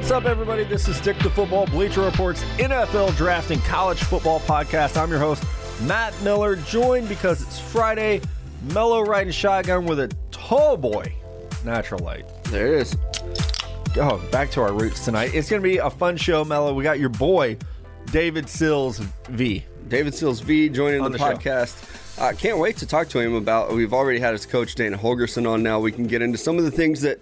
What's up, everybody? This is Stick to Football, Bleacher Reports, NFL Draft and College Football Podcast. I'm your host, Matt Miller, joined because it's Friday, Mellow riding shotgun with a tall boy, Natural Light. There it is. Oh, back to our roots tonight. It's going to be a fun show, Mellow. We got your boy, David Sills V. David Sills V joining On the, the podcast. I can't wait to talk to him about. We've already had his coach Dana Holgorsen on. Now we can get into some of the things that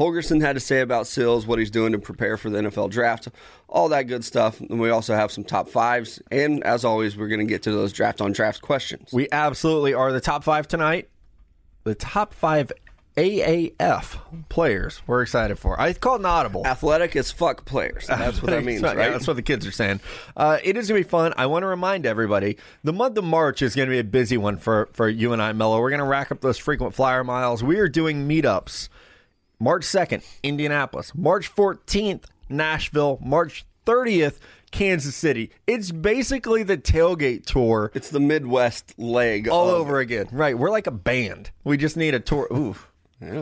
Holgorsen had to say about Sills, what he's doing to prepare for the NFL draft, all that good stuff. And we also have some top fives. And as always, we're going to get to those draft on draft questions. We absolutely are the top five tonight. The top five AAF players we're excited for. I call it an audible. Athletic as fuck players. That's what that means, Yeah, right? that's what the kids are saying. Uh, it is going to be fun. I want to remind everybody the month of March is going to be a busy one for, for you and I, Mello. We're going to rack up those frequent flyer miles. We are doing meetups March 2nd, Indianapolis, March 14th, Nashville, March 30th, Kansas City. It's basically the tailgate tour It's the Midwest leg. all of- over again. Right. We're like a band. We just need a tour. Ooh.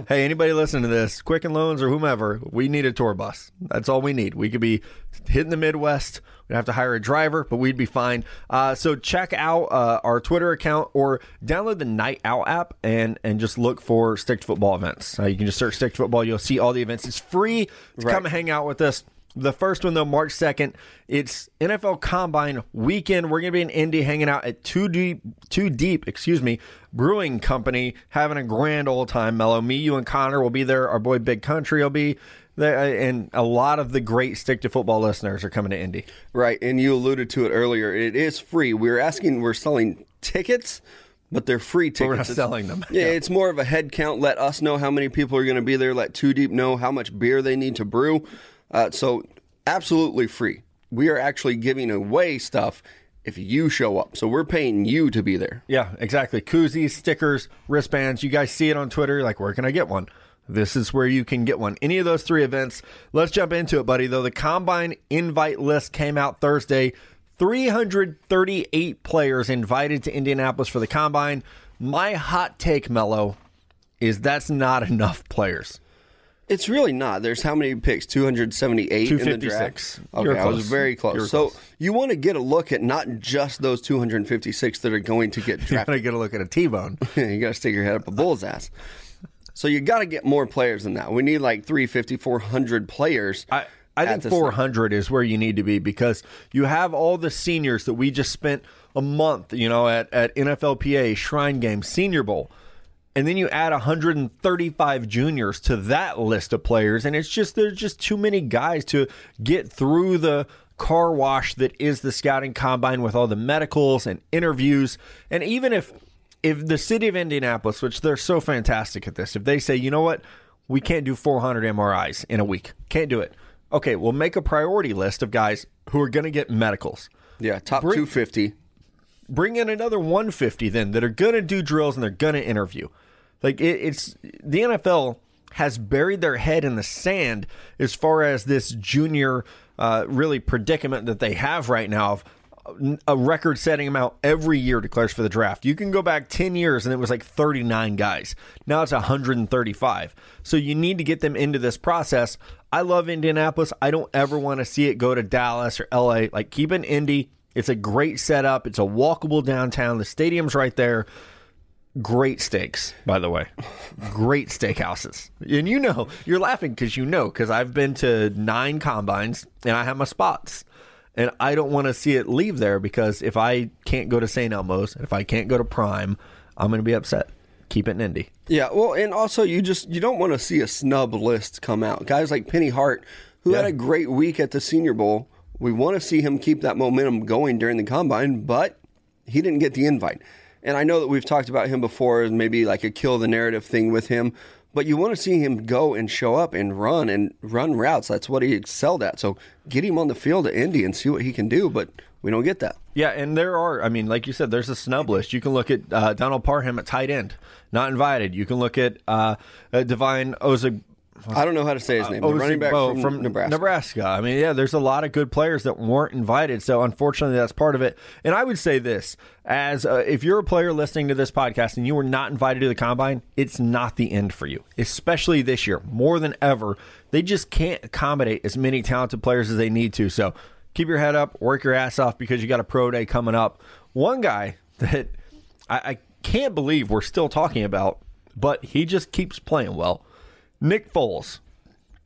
Hey, anybody listening to this, Quicken Loans or whomever, we need a tour bus. That's all we need. We could be hitting the Midwest. We'd have to hire a driver, but we'd be fine. Uh, so check out uh, our Twitter account or download the Night Out app and and just look for Stick to Football events. Uh, you can just search Stick to Football. You'll see all the events. It's free to Right. come hang out with us. The first one though, March second, it's NFL Combine weekend. We're gonna be in Indy, hanging out at Two Deep, Two Deep, excuse me, Brewing Company, having a grand old time. Mellow, me, you, and Connor will be there. Our boy Big Country will be and a lot of the great stick to football listeners are coming to Indy. Right, and you alluded to it earlier. It is free. We're asking, we're selling tickets, but they're free tickets. we're not It's- selling them. Yeah, it's more of a head count. Let us know how many people are going to be there. Let Two Deep know how much beer they need to brew. Uh, so, absolutely free. We are actually giving away stuff if you show up. So, we're paying you to be there. Yeah, exactly. Koozies, stickers, wristbands. You guys see it on Twitter. Like, where can I get one? This is where you can get one. Any of those three events. Let's jump into it, buddy. Though the combine invite list came out Thursday, 338 players invited to Indianapolis for the combine. My hot take, Mello, is that's not enough players. It's really not. There's how many picks? 278 in the 256. draft. You're Okay, I was very close. You're so, close. you want to get a look at not just those 256 that are going to get drafted. gonna get a look at a T-bone. you got to stick your head up a bull's ass. So you got to get more players than that. We need like 350, 400 players. I, I think this thing. 400 is where you need to be because you have all the seniors that we just spent a month, you know, at, at NFLPA, Shrine Game, Senior Bowl. And then you add 135 juniors to that list of players. And it's just, there's just too many guys to get through the car wash that is the scouting combine with all the medicals and interviews. And even if, if the city of Indianapolis, which they're so fantastic at this, if they say, you know what, we can't do 400 MRIs in a week, can't do it. Okay, we'll make a priority list of guys who are going to get medicals. Yeah, top Bring- 250. Bring in another 150 then that are going to do drills and they're going to interview. Like it, it's the NFL has buried their head in the sand as far as this junior uh, really predicament that they have right now of a record setting amount every year declares for the draft. You can go back 10 years and it was like 39 guys. Now it's 135. So you need to get them into this process. I love Indianapolis. I don't ever want to see it go to Dallas or LA. Like keep in Indy. It's a great setup. It's a walkable downtown. The stadium's right there. Great steaks, by the way. Great steakhouses. And you know, you're laughing because you know, because I've been to nine combines and I have my spots. And I don't want to see it leave there because if I can't go to St. Elmo's, and if I can't go to Prime, I'm going to be upset. Keep it in Indy. Yeah, well, and also you just you don't want to see a snub list come out. Guys like Penny Hart, who had a great week at the Senior Bowl, we want to see him keep that momentum going during the combine, but he didn't get the invite. And I know that we've talked about him before as maybe like a kill the narrative thing with him, but you want to see him go and show up and run and run routes. That's what he excelled at. So get him on the field at Indy and see what he can do, but we don't get that. Yeah, and there are, I mean, like you said, there's a snub list. You can look at uh, Donald Parham at tight end, not invited. You can look at uh, uh, Devine Ozig. I don't know how to say his name. The running back oh, from, Nebraska. Nebraska. I mean, yeah, there's a lot of good players that weren't invited, so unfortunately, that's part of it. And I would say this: as uh, if you're a player listening to this podcast and you were not invited to the combine, it's not the end for you. Especially this year, more than ever, they just can't accommodate as many talented players as they need to. So keep your head up, work your ass off because you got a pro day coming up. One guy that I, I can't believe we're still talking about, but he just keeps playing well. Nick Foles.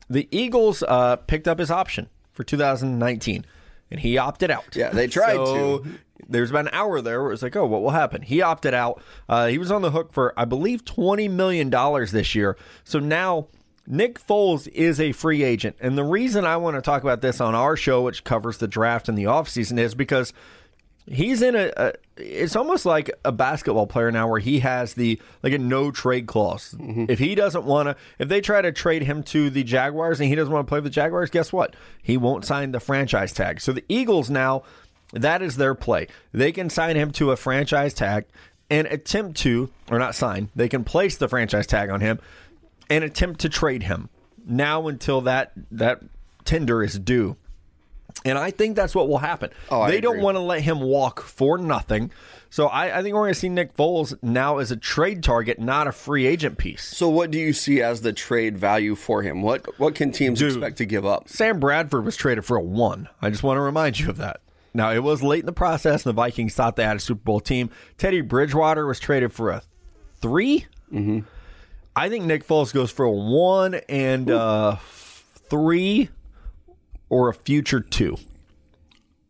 The Eagles uh, picked up his option for 2019, and he opted out. Yeah, they tried So, to. There's about an hour there where it's like, oh, what will happen? He opted out. Uh, he was on the hook for, I believe, $20 million this year. So now Nick Foles is a free agent. And the reason I want to talk about this on our show, which covers the draft and the offseason, is because he's in a, a it's almost like a basketball player now where he has the like a no trade clause. Mm-hmm. If he doesn't want to if they try to trade him to the jaguars and he doesn't want to play with the jaguars guess what? He won't sign the franchise tag. So the eagles now that is their play. They can sign him to a franchise tag and attempt to or not sign they can place the franchise tag on him and attempt to trade him. Now until that that tender is due and I think that's what will happen. Oh, they don't want to let him walk for nothing. So I, I think we're going to see Nick Foles now as a trade target, not a free agent piece. So, what do you see as the trade value for him? What what can teams Dude. expect to give up? Sam Bradford was traded for a one. I just want to remind you of that. Now, it was late in the process, and the Vikings thought they had a Super Bowl team. Teddy Bridgewater was traded for a 3 Mm-hmm. I think Nick Foles goes for a one and uh, three or a future two.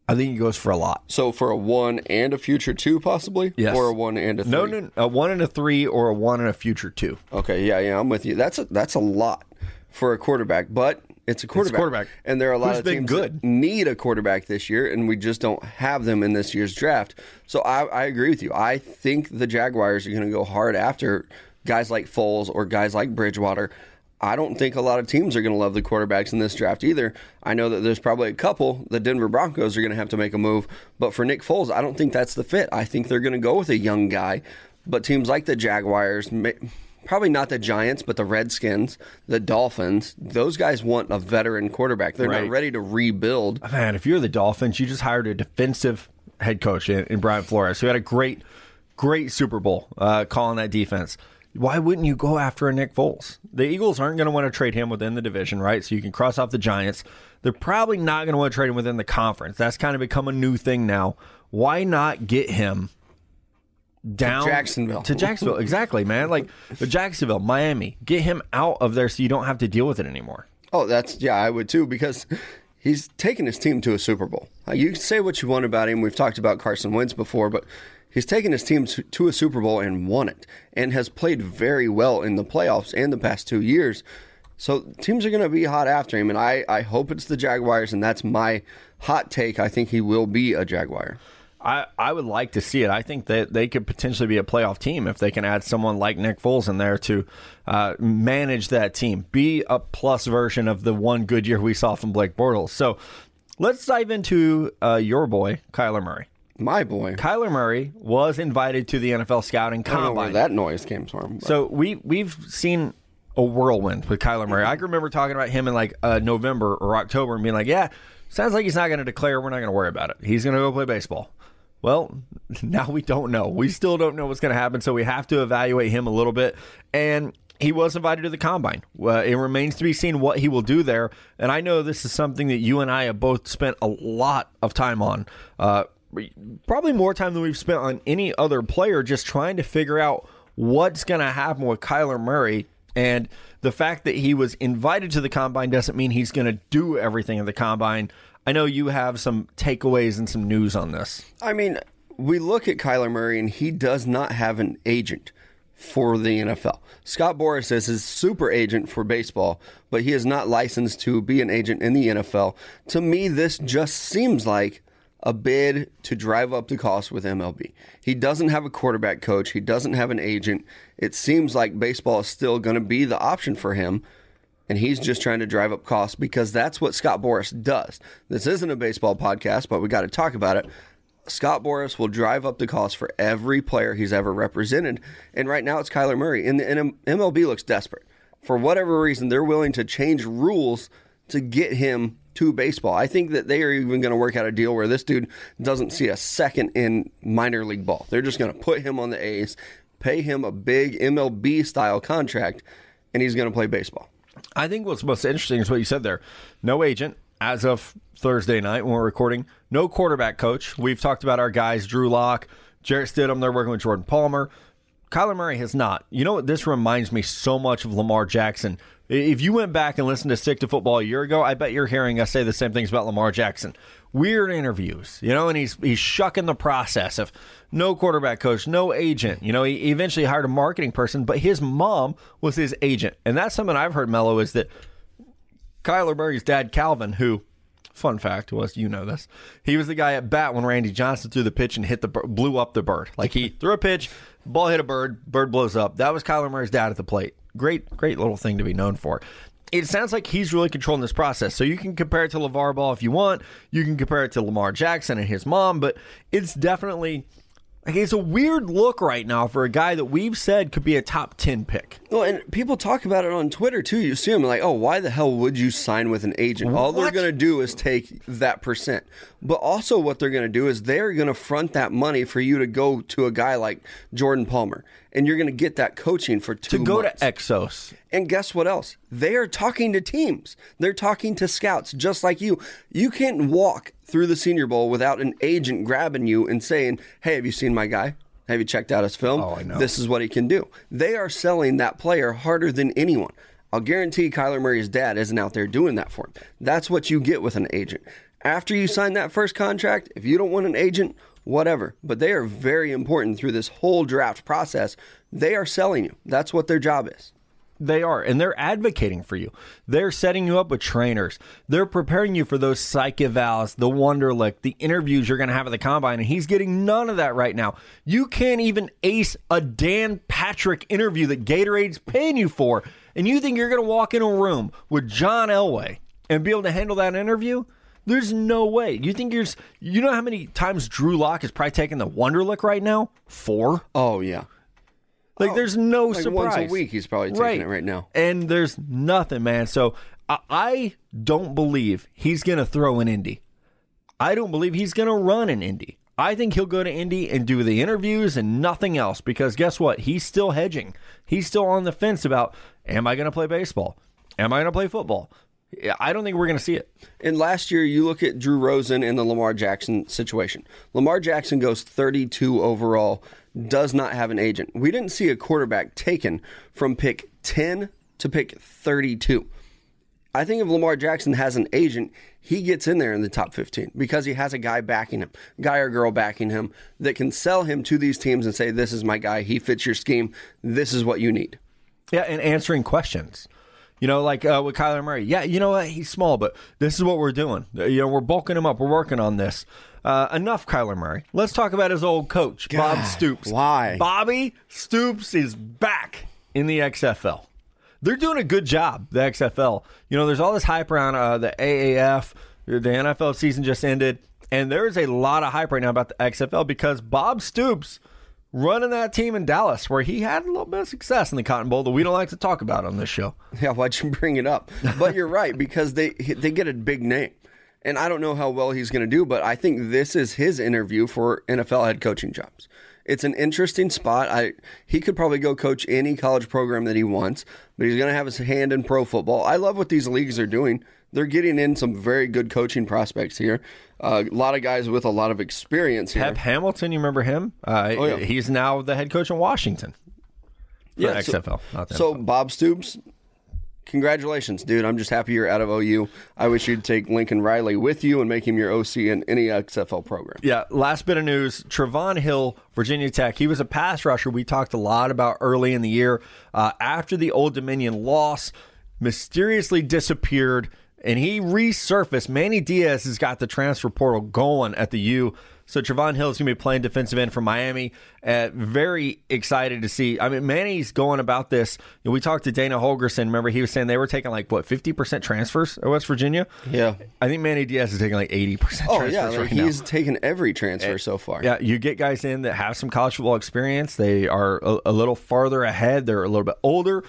I think he goes for a lot. So, for a one and a future two, possibly, Yes. or a one and a three. No, no, a one and a three or a one and a future two. Okay, yeah, yeah, I'm with you. That's a, that's a lot for a quarterback, but it's a quarterback. quarterback. and there are a lot Who's of been teams good. that need a quarterback this year, and we just don't have them in this year's draft. So I, I agree with you. I think the Jaguars are going to go hard after guys like Foles or guys like Bridgewater. I don't think a lot of teams are going to love the quarterbacks in this draft either. I know that there's probably a couple. The Denver Broncos are going to have to make a move, but for Nick Foles, I don't think that's the fit. I think they're going to go with a young guy. But teams like the Jaguars, probably not the Giants, but the Redskins, the Dolphins, those guys want a veteran quarterback. They're Right. not ready to rebuild. Man, if you're the Dolphins, you just hired a defensive head coach in, in Brian Flores, who had a great, great Super Bowl uh, calling that defense. Why wouldn't you go after a Nick Foles? The Eagles aren't going to want to trade him within the division, right? So you can cross off the Giants. They're probably not going to want to trade him within the conference. That's kind of become a new thing now. Why not get him down to Jacksonville. To Jacksonville, exactly, man. Like Jacksonville, Miami. Get him out of there so you don't have to deal with it anymore. Oh, that's yeah, I would too because he's taken his team to a Super Bowl. You can say what you want about him. We've talked about Carson Wentz before, but he's taken his team to, a Super Bowl and won it, and has played very well in the playoffs and the past two years. So teams are going to be hot after him, and I, I hope it's the Jaguars, and that's my hot take. I think he will be a Jaguar. I, I would like to see it. I think that they could potentially be a playoff team if they can add someone like Nick Foles in there to uh, manage that team, be a plus version of the one good year we saw from Blake Bortles. So let's dive into uh, your boy, Kyler Murray. My boy. Kyler Murray was invited to the NFL scouting I don't know where combine. that noise came from. but- So we we've seen a whirlwind with Kyler Murray. I can remember talking about him in like uh, November or October and being like, "Yeah, sounds like he's not going to declare. We're not going to worry about it. He's going to go play baseball." Well, now we don't know. We still don't know what's going to happen, so we have to evaluate him a little bit. And he was invited to the combine. Uh, it remains to be seen what he will do there. And I know this is something that you and I have both spent a lot of time on. Uh, probably more time than we've spent on any other player, just trying to figure out what's going to happen with Kyler Murray. And the fact that he was invited to the combine doesn't mean he's going to do everything in the combine. I know you have some takeaways and some news on this. I mean, we look at Kyler Murray, and he does not have an agent for the NFL. Scott Boras is his super agent for baseball, but he is not licensed to be an agent in the NFL. To me, this just seems like a bid to drive up the cost with MLB. He doesn't have a quarterback coach, he doesn't have an agent. It seems like baseball is still going to be the option for him. And he's just trying to drive up costs because that's what Scott Boras does. This isn't a baseball podcast, but we got to talk about it. Scott Boras will drive up the cost for every player he's ever represented. And right now it's Kyler Murray. And, and MLB looks desperate. for whatever reason, they're willing to change rules to get him to baseball. I think that they are even going to work out a deal where this dude doesn't see a second in minor league ball. They're just going to put him on the A's, pay him a big MLB style contract, and he's going to play baseball. I think what's most interesting is what you said there. No agent as of Thursday night when we're recording. No quarterback coach. We've talked about our guys, Drew Lock, Jarrett Stidham. They're working with Jordan Palmer. Kyler Murray has not. You know what? This reminds me so much of Lamar Jackson. If you went back and listened to Stick to Football a year ago, I bet you're hearing us say the same things about Lamar Jackson. Weird interviews, you know, and he's he's shucking the process of no quarterback coach, no agent. You know, he eventually hired a marketing person, but his mom was his agent, and that's something I've heard. Mello is that Kyler Murray's dad, Calvin, who fun fact was you know this he was the guy at bat when randy johnson threw the pitch and hit the blew up the bird like he threw a pitch ball hit a bird bird blows up that was kyler murray's dad at the plate great great little thing to be known for it sounds like he's really controlling this process. So you can compare it to LeVar Ball if you want. You can compare it to Lamar Jackson and his mom, but it's definitely like it's a weird look right now for a guy that we've said could be a top 10 pick. Well, and people talk about it on Twitter too. You see them like, oh, why the hell would you sign with an agent? All they're going to do is take that percent. But also, what they're going to do is they're going to front that money for you to go to a guy like Jordan Palmer. And you're going to get that coaching for two To go months. to Exos. And guess what else? They are talking to teams. They're talking to scouts just like you. You can't walk through the Senior Bowl without an agent grabbing you and saying, "Hey, have you seen my guy? Have you checked out his film? Oh, I know. This is what he can do." They are selling that player harder than anyone. I'll guarantee Kyler Murray's dad isn't out there doing that for him. That's what you get with an agent. After you sign that first contract, if you don't want an agent, whatever. But they are very important through this whole draft process. They are selling you. That's what their job is. They are, and they're advocating for you. They're setting you up with trainers. They're preparing you for those psych evals, the Wonderlic, the interviews you're going to have at the combine, and he's getting none of that right now. You can't even ace a Dan Patrick interview that Gatorade's paying you for, and you think you're going to walk in a room with John Elway and be able to handle that interview? There's no way. You think you're, you know how many times Drew Lock is probably taking the Wonderlic right now? Four. Oh yeah. Like, oh, there's no Like surprise. once a week, he's probably taking it right now. And there's nothing, man. So I, I don't believe he's going to throw an Indy. I don't believe he's going to run an Indy. I think he'll go to Indy and do the interviews and nothing else because guess what? He's still hedging. He's still on the fence about am I going to play baseball? Am I going to play football? Yeah, I don't think we're going to see it. And last year, you look at Drew Rosen and the Lamar Jackson situation. Lamar Jackson goes 32 overall, does not have an agent. We didn't see a quarterback taken from pick 10 to pick 32. I think if Lamar Jackson has an agent, he gets in there in the top 15 because he has a guy backing him, guy or girl backing him that can sell him to these teams and say, This is my guy. He fits your scheme. This is what you need. Yeah, and answering questions. You know, like uh, with Kyler Murray. Yeah, you know what? He's small, but this is what we're doing. Uh, You know, we're bulking him up. We're working on this. Uh, enough, Kyler Murray. Let's talk about his old coach, Bob Stoops. why? Bobby Stoops is back in the XFL. They're doing a good job, the XFL. You know, there's all this hype around uh, the AAF. The NFL season just ended, and there is a lot of hype right now about the XFL because Bob Stoops running that team in Dallas, where he had a little bit of success in the Cotton Bowl that we don't like to talk about on this show. Yeah, why'd you bring it up? But you're right because they they get a big name, and I don't know how well he's going to do, but I think this is his interview for NFL head coaching jobs. It's an interesting spot. I he could probably go coach any college program that he wants, but he's going to have his hand in pro football. I love what these leagues are doing. They're getting in some very good coaching prospects here. Uh, a lot of guys with a lot of experience here. Pep Hamilton, you remember him? Uh, Oh, yeah. He's now the head coach in Washington. Yeah, so- XFL. not the So Bob Stoops, congratulations, dude. I'm just happy you're out of OU. I wish you'd take Lincoln Riley with you and make him your OC in any XFL program. Yeah, last bit of news. Trevon Hill, Virginia Tech. He was a pass rusher we talked a lot about early in the year. Uh, after the Old Dominion loss, mysteriously disappeared and he resurfaced. Manny Diaz has got the transfer portal going at the U. So Trevon Hill is going to be playing defensive end for Miami. Uh, very excited to see. I mean, Manny's going about this. You know, we talked to Dana Holgorsen. Remember, he was saying they were taking like what fifty percent transfers at West Virginia. Yeah. I think Manny Diaz is taking like eighty percent. Oh transfers yeah, like right now. he's taken every transfer so far. Yeah, you get guys in that have some college football experience. They are a, a little farther ahead. They're a little bit older.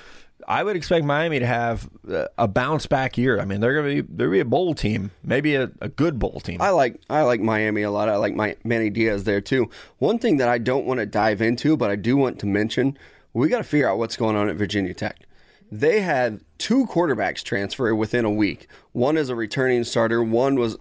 I would expect Miami to have uh, a bounce back year. I mean, they're to be they're gonna be a bowl team, maybe a, a good bowl team. I like I like Miami a lot. I like my Manny Diaz there too. One thing that I don't want to dive into, but I do want to mention, we got to figure out what's going on at Virginia Tech. They had two quarterbacks transfer within a week. One is a returning starter. One was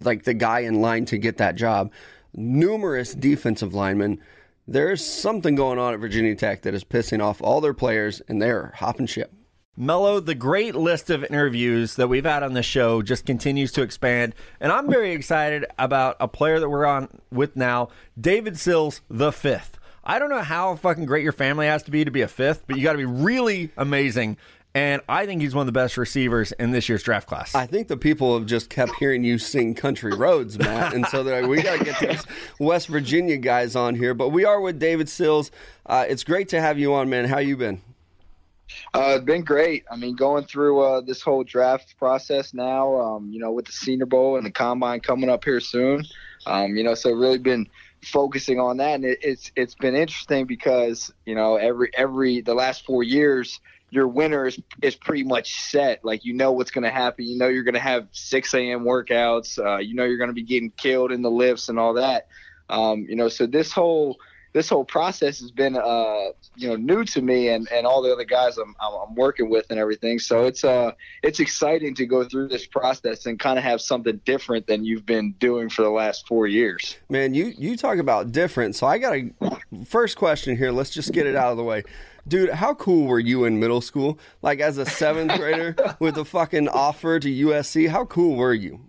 like the guy in line to get that job. Numerous defensive linemen. There's something going on at Virginia Tech that is pissing off all their players, and they're hopping ship. Mello, the great list of interviews that we've had on the show just continues to expand. And I'm very excited about a player that we're on with now, David Sills, the fifth. I don't know how fucking great your family has to be to be a fifth, but you got to be really amazing and I think he's one of the best receivers in this year's draft class. I think the people have just kept hearing you sing country roads, Matt. And so like, we got to get these West Virginia guys on here. But we are with David Sills. Uh, it's great to have you on, man. How you been? Uh, it's been great. I mean, going through uh, this whole draft process now, um, you know, with the Senior Bowl and the Combine coming up here soon, um, you know, so really been focusing on that, and it, it's it's been interesting because you know every every the last four years your winner is, is pretty much set. Like you know what's going to happen. You know you're going to have 6 a.m. workouts. Uh, you know you're going to be getting killed in the lifts and all that. Um, you know, so this whole this whole process has been uh, you know new to me and, and all the other guys I'm, I'm working with and everything. So it's uh it's exciting to go through this process and kind of have something different than you've been doing for the last four years. Man, you you talk about different. So I got a first question here. Let's just get it out of the way. Dude, how cool were you in middle school? Like as a seventh grader with a fucking offer to USC, how cool were you?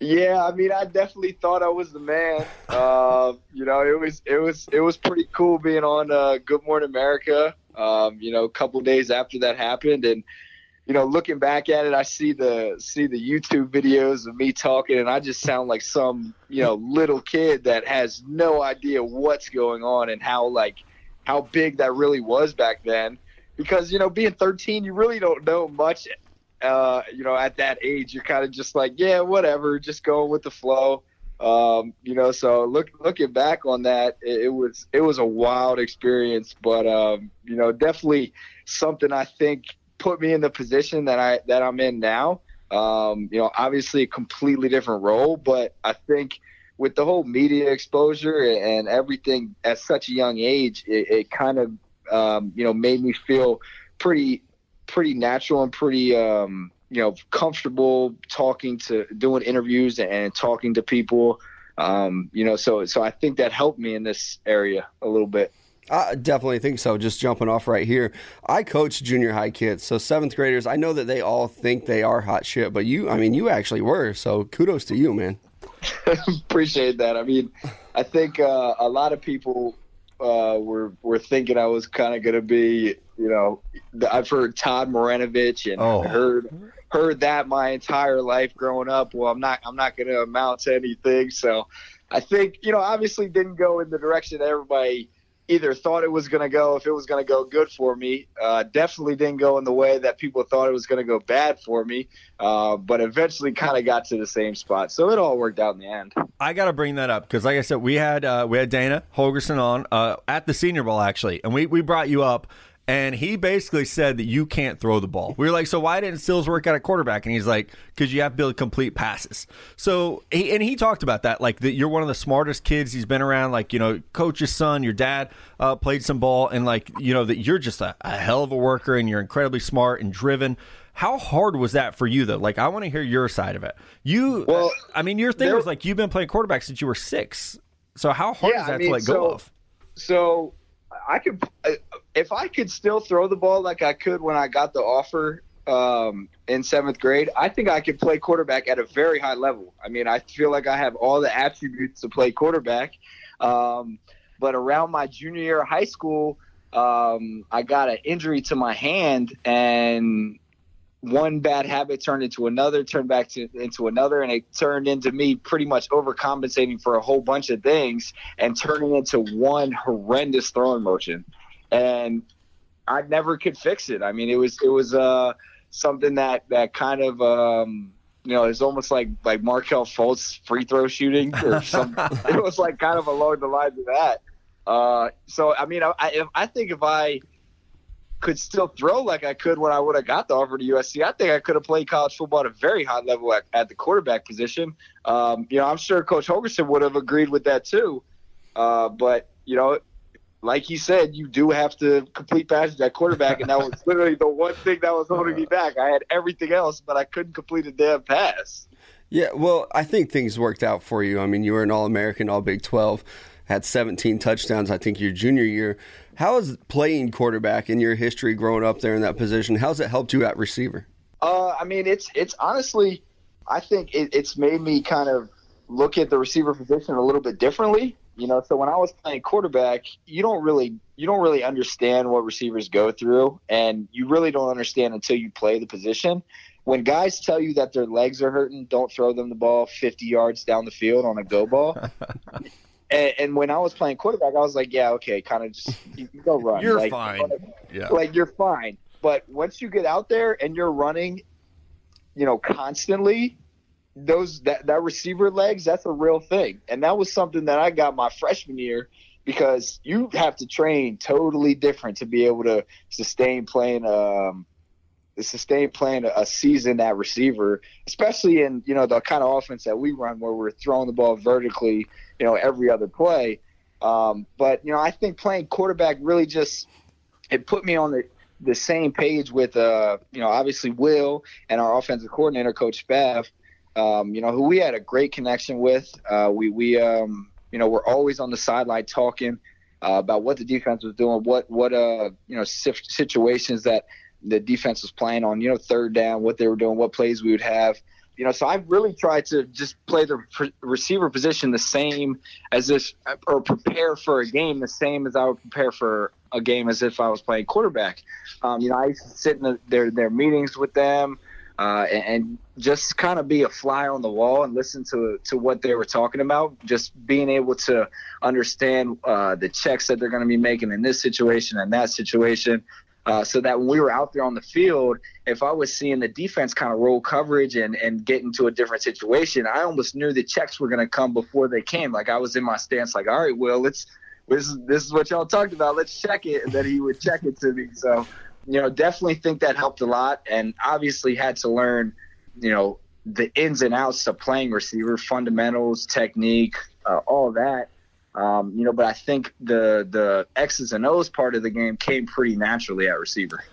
Yeah, I mean, I definitely thought I was the man. Uh, you know, it was it was it was pretty cool being on uh, Good Morning America. Um, you know, a couple days after that happened, and you know, looking back at it, I see the see the YouTube videos of me talking, and I just sound like some you know little kid that has no idea what's going on and how like how big that really was back then. Because you know, being 13, you really don't know much. Uh, you know, at that age, you're kind of just like, yeah, whatever, just going with the flow. Um, you know, so look looking back on that, it, it was it was a wild experience, but um, you know, definitely something I think put me in the position that I that I'm in now. Um, you know, obviously a completely different role, but I think with the whole media exposure and everything at such a young age, it, it kind of um, you know made me feel pretty pretty natural and pretty um, you know comfortable talking to doing interviews and talking to people. Um, you know, so so I think that helped me in this area a little bit. I definitely think so. Just jumping off right here. I coach junior high kids, so seventh graders. I know that they all think they are hot shit, but you, I mean, you actually were. So kudos to you, man. Appreciate that. I mean, I think uh, a lot of people uh, were were thinking I was kind of going to be, you know, I've heard Todd Marinovich and oh. heard heard that my entire life growing up. Well, I'm not I'm not going to amount to anything. So, I think you know, obviously didn't go in the direction that everybody either thought it was going to go, if it was going to go good for me. Uh, definitely didn't go in the way that people thought it was going to go bad for me, uh, but eventually kind of got to the same spot. So it all worked out in the end. I got to bring that up because, like I said, we had uh, we had Dana Holgorsen on uh, at the Senior Bowl actually, and we we brought you up and he basically said that you can't throw the ball. We were like, so why didn't Sills work out at quarterback? And he's like, because you have to build complete passes. So, he, and he talked about that, like that you're one of the smartest kids he's been around. Like, you know, coach's son, your dad uh, played some ball, and like, you know, that you're just a, a hell of a worker and you're incredibly smart and driven. How hard was that for you though? Like, I want to hear your side of it. You, well, I mean, your thing there, was like you've been playing quarterback since you were six. So how hard yeah, is that I mean, to let so, go of? So I could if I could still throw the ball like I could when I got the offer um, in seventh grade, I think I could play quarterback at a very high level. I mean, I feel like I have all the attributes to play quarterback. Um, but around my junior year of high school, um, I got an injury to my hand, and one bad habit turned into another, turned back to, into another, and it turned into me pretty much overcompensating for a whole bunch of things and turning into one horrendous throwing motion and I never could fix it. I mean, it was it was uh, something that that kind of um, you know it's almost like like Markelle Fultz free throw shooting or something. it was like kind of along the lines of that. Uh, so I mean, I, I, I think if I could still throw like I could when I would have got the offer to USC, I think I could have played college football at a very high level at, at the quarterback position. Um, you know, I'm sure Coach Holgorsen would have agreed with that too. Uh, but you know, like he said, you do have to complete passes at quarterback, and that was literally the one thing that was holding me back. I had everything else, but I couldn't complete a damn pass. Yeah, well, I think things worked out for you. I mean, you were an All American, All Big 12, had 17 touchdowns, I think, your junior year. How has playing quarterback in your history growing up there in that position, how's it helped you at receiver? Uh, I mean, it's it's honestly, I think it, it's made me kind of look at the receiver position a little bit differently. You know, so when I was playing quarterback, you don't really you don't really understand what receivers go through, and you really don't understand until you play the position. When guys tell you that their legs are hurting, don't throw them the ball 50 yards down the field on a go ball. and, and, when I was playing quarterback, I was like, yeah, okay, kind of just you, you go run. You're like, fine. yeah. Like you're fine. But once you get out there and you're running, you know, constantly, those that, that receiver legs, that's a real thing. And that was something that I got my freshman year because you have to train totally different to be able to sustain playing um sustain playing a, a season at receiver, especially in, you know, the kind of offense that we run where we're throwing the ball vertically, you know, every other play. Um, but, you know, I think playing quarterback really just it put me on the the same page with uh, you know, obviously Will and our offensive coordinator, Coach Spav um, you know, who we had a great connection with. Uh, we we um, you know we're always on the sideline talking uh, about what the defense was doing, what what uh you know situations that the defense was playing on, you know, third down, what they were doing, what plays we would have. You know, so I've really tried to just play the receiver position the same as if, or prepare for a game the same as I would prepare for a game as if I was playing quarterback. Um, you know, I used to sit in the, their their meetings with them uh, and, and, just kind of be a fly on the wall and listen to to what they were talking about. Just being able to understand uh, the checks that they're going to be making in this situation and that situation. Uh, so that when we were out there on the field, if I was seeing the defense kind of roll coverage and, and get into a different situation, I almost knew the checks were going to come before they came. Like I was in my stance, like, all right, well, let's this is this is what y'all talked about. Let's check it, and then he would check it to me. So you know, definitely think that helped a lot, and obviously had to learn, you know, the ins and outs of playing receiver, fundamentals, technique, uh, all that. Um, you know, but I think the the X's and O's part of the game came pretty naturally at receiver.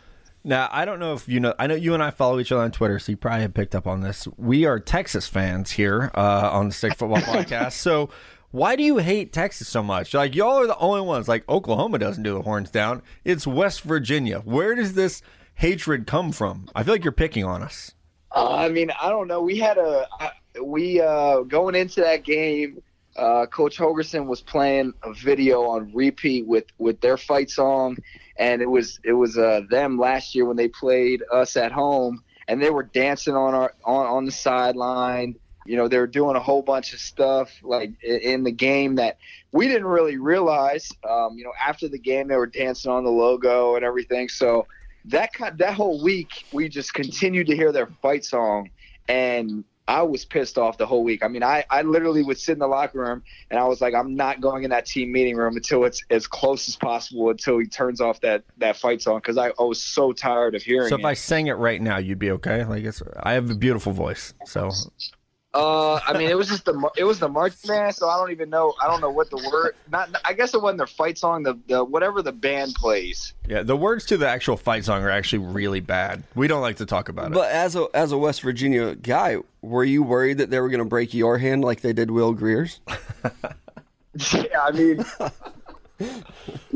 Now, I don't know if you know. I know you and I follow each other on Twitter, so you probably have picked up on this. We are Texas fans here uh, on the Stick Football Podcast. So why do you hate Texas so much? Like y'all are the only ones. Like Oklahoma doesn't do the horns down. It's West Virginia. Where does this hatred come from? I feel like you're picking on us. Uh, I mean, I don't know. We had a we uh, going into that game. Uh, Coach Holgorsen was playing a video on repeat with with their fight song, and it was it was uh, them last year when they played us at home, and they were dancing on our on on the sideline you know, they were doing a whole bunch of stuff like in the game that we didn't really realize. Um, you know, after the game, they were dancing on the logo and everything. So that kind, that whole week, we just continued to hear their fight song, and I was pissed off the whole week. I mean, I, I literally would sit in the locker room and I was like, I'm not going in that team meeting room until it's as close as possible until he turns off that, that fight song because I, I was so tired of hearing so it. if I sang it right now, you'd be okay. Like it's, I have a beautiful voice, so uh, I mean, it was just the it was the march band, so I don't even know. I don't know what the word. Not, I guess it wasn't their fight song. The, the whatever the band plays. Yeah, the words to the actual fight song are actually really bad. We don't like to talk about it. But as a as a West Virginia guy, were you worried that they were going to break your hand like they did Will Grier's? yeah, I mean.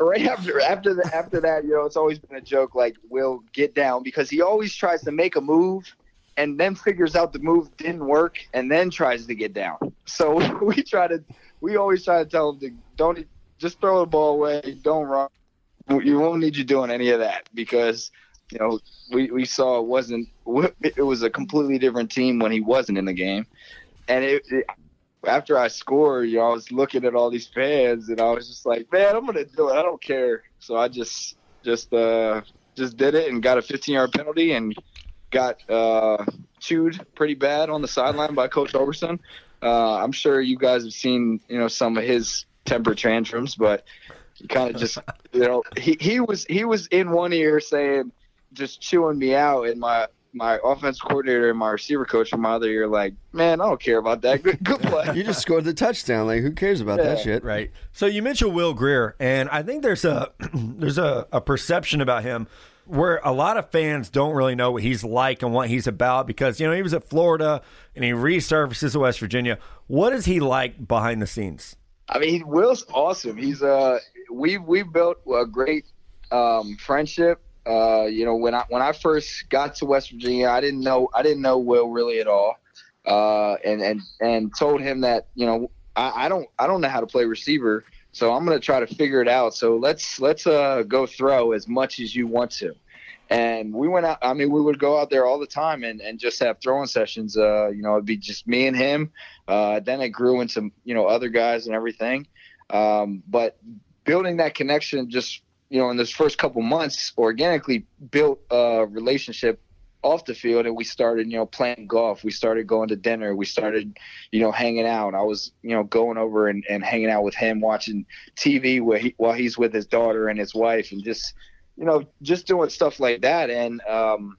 right after after the, after that, you know, it's always been a joke. Like, Will get down because he always tries to make a move and then figures out the move didn't work and then tries to get down. So we try to, we always try to tell him to don't just throw the ball away, don't run. You won't need you doing any of that because you know we, we saw it wasn't it was a completely different team when he wasn't in the game, and it, it after I scored, you know, I was looking at all these fans and I was just like, man, I'm gonna do it. I don't care. So I just just uh just did it and got a 15 yard penalty and got uh, chewed pretty bad on the sideline by Coach Overson. Uh, I'm sure you guys have seen you know some of his temper tantrums, but kind of just you know he, he was he was in one ear saying just chewing me out and my my offense coordinator and my receiver coach from my other ear like man i don't care about that good, good play You just scored the touchdown. Like, who cares about that shit? Right. So you mentioned Will Grier, and I think there's a there's a, a perception about him where a lot of fans don't really know what he's like and what he's about because you know he was at Florida and he resurfaces at West Virginia. What is he like behind the scenes? I mean, Will's awesome. He's uh, we we built a great um, friendship. Uh, you know, when I when I first got to West Virginia, I didn't know I didn't know Will really at all, uh, and and and told him that you know I, I don't I don't know how to play receiver, so I'm gonna try to figure it out. So let's let's uh, go throw as much as you want to. And we went out. I mean, we would go out there all the time and, and just have throwing sessions. Uh, you know, it'd be just me and him. Uh, then it grew into you know other guys and everything. Um, but building that connection, just you know, in those first couple months, organically built a relationship off the field, and we started you know playing golf. We started going to dinner. We started you know hanging out. I was you know going over and, and hanging out with him, watching TV he, while he's with his daughter and his wife, and just you know just doing stuff like that. And um,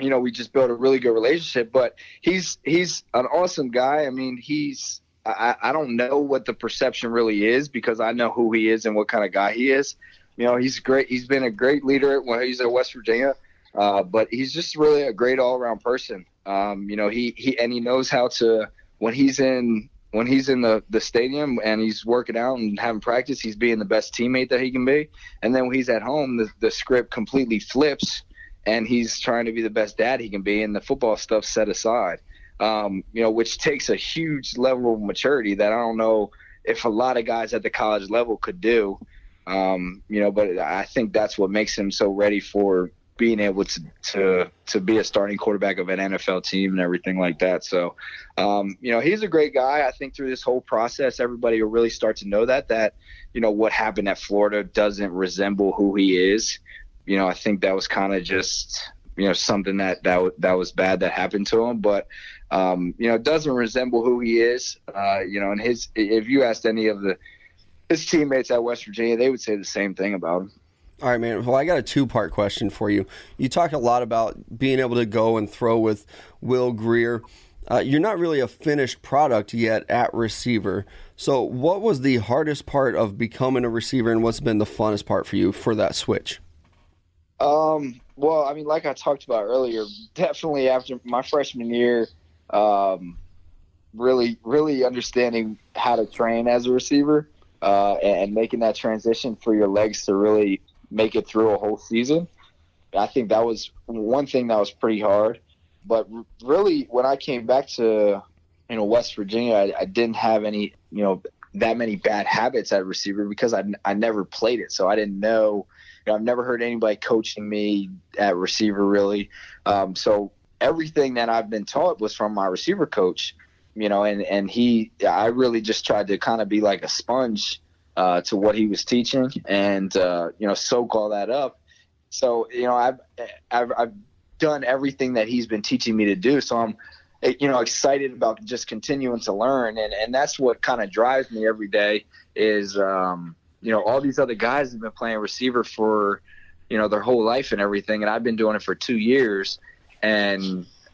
you know, we just built a really good relationship. But he's he's an awesome guy. I mean, he's I, I don't know what the perception really is because I know who he is and what kind of guy he is. You know, he's great. He's been a great leader when he's at West Virginia, uh, but he's just really a great all around person. Um, you know, he he and he knows how to when he's in when he's in the, the stadium and he's working out and having practice, he's being the best teammate that he can be. And then when he's at home, the, the script completely flips and he's trying to be the best dad he can be, and the football stuff set aside. Um, you know, which takes a huge level of maturity that I don't know if a lot of guys at the college level could do. Um, you know, but I think that's what makes him so ready for being able to to to be a starting quarterback of an NFL team and everything like that. So, um, you know, he's a great guy. I think through this whole process, everybody will really start to know that that you know what happened at Florida doesn't resemble who he is. You know, I think that was kind of just you know something that that that was bad that happened to him, but um, you know, it doesn't resemble who he is. Uh, you know, and his if you asked any of the his teammates at West Virginia, they would say the same thing about him. All right, man. Well, I got a two part question for you. You talk a lot about being able to go and throw with Will Grier. Uh, you're not really a finished product yet at receiver. So, what was the hardest part of becoming a receiver, and what's been the funnest part for you for that switch? Um, well, I mean, like I talked about earlier, definitely after my freshman year, um, really, really understanding how to train as a receiver uh, and, and making that transition for your legs to really make it through a whole season. I think that was one thing that was pretty hard. But really, when I came back to you know West Virginia, I, I didn't have any you know that many bad habits at receiver because I I never played it, so I didn't know. You know, I've never heard anybody coaching me at receiver really. Um, so everything that I've been taught was from my receiver coach. You know, and and he, I really just tried to kind of be like a sponge uh, to what he was teaching, and uh, you know, soak all that up. So you know, I've, I've I've done everything that he's been teaching me to do. So I'm you know excited about just continuing to learn and and that's what kind of drives me every day is um you know all these other guys have been playing receiver for you know their whole life and everything and I've been doing it for 2 years and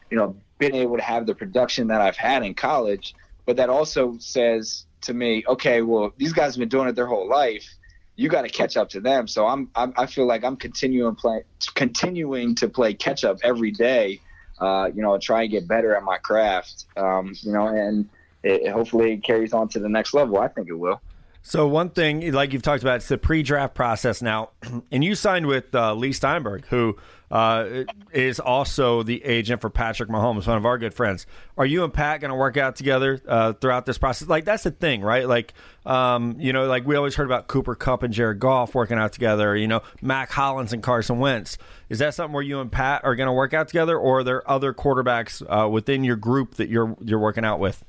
you know been able to have the production that I've had in college but that also says to me okay well these guys have been doing it their whole life you got to catch up to them so I'm, I'm I feel like I'm continuing play continuing to play catch up every day uh, you know, try and get better at my craft, um, you know, and it, hopefully it carries on to the next level. I think it will. So one thing, like you've talked about, it's the pre-draft process now, and you signed with uh, Leigh Steinberg, who uh, is also the agent for Patrick Mahomes, one of our good friends. Are you and Pat going to work out together uh, throughout this process? Like that's the thing, right? Like, um, you know, like we always heard about Cooper Kupp and Jared Goff working out together. You know, Mack Hollins and Carson Wentz. Is that something where you and Pat are going to work out together, or are there other quarterbacks uh, within your group that you're you're working out with?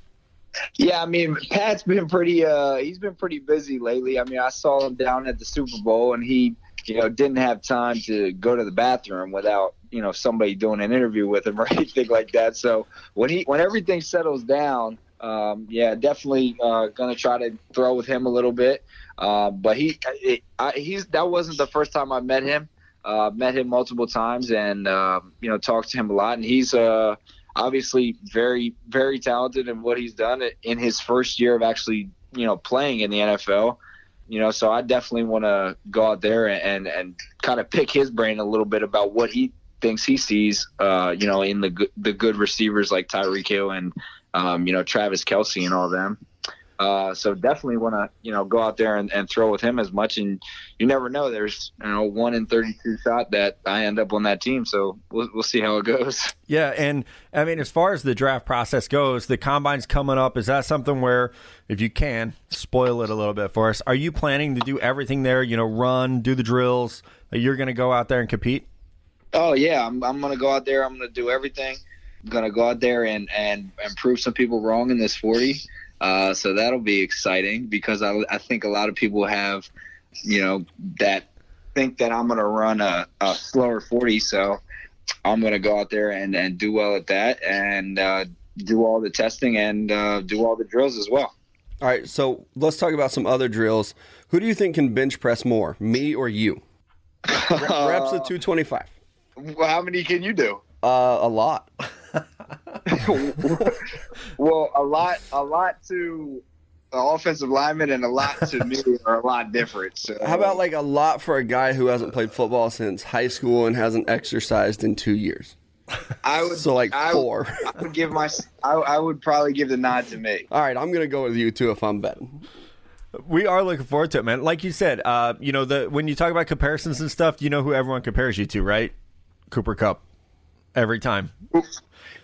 Yeah, I mean, Pat's been pretty. Uh, he's been pretty busy lately. I mean, I saw him down at the Super Bowl, and he, you know, didn't have time to go to the bathroom without, you know, somebody doing an interview with him or anything like that. So when he, when everything settles down, Um, yeah, definitely uh, gonna try to throw with him a little bit. Uh, but he, it, I, he's that wasn't the first time I met him. Uh, met him multiple times and um, you know talked to him a lot. And he's uh, obviously very very talented in what he's done in his first year of actually you know playing in the NFL. You know, so I definitely want to go out there and, and kind of pick his brain a little bit about what he thinks he sees. Uh, you know, in the the good receivers like Tyreek Hill and um, you know Travis Kelce and all them. Uh, so definitely want to you know go out there and, and throw with him as much, and you never know. There's you know one in 32 shot that I end up on that team, so we'll we'll see how it goes. Yeah, and I mean as far as the draft process goes, the combine's coming up. Is that something where if you can spoil it a little bit for us, are you planning to do everything there? You know, run, do the drills. You're going to go out there and compete. Oh yeah, I'm I'm going to go out there. I'm going to do everything. I'm going to go out there and and and prove some people wrong in this 40 uh, so that'll be exciting because I, I think a lot of people have, you know, that think that I'm going to run a, a slower 40. So I'm going to go out there and, and do well at that and uh, do all the testing and uh, do all the drills as well. All right. So let's talk about some other drills. Who do you think can bench press more, me or you? Reps of 225. Well, how many can you do? Uh, a lot. well, a lot, a lot to the offensive lineman and a lot to me are a lot different. So. How about like a lot for a guy who hasn't played football since high school and hasn't exercised in two years? I would so like four. I, I would give my. I, I would probably give the nod to me. All right, I'm gonna go with you too if I'm betting. We are looking forward to it, man. Like you said, uh, you know, the when you talk about comparisons and stuff, you know who everyone compares you to, right? Cooper Kupp. Every time.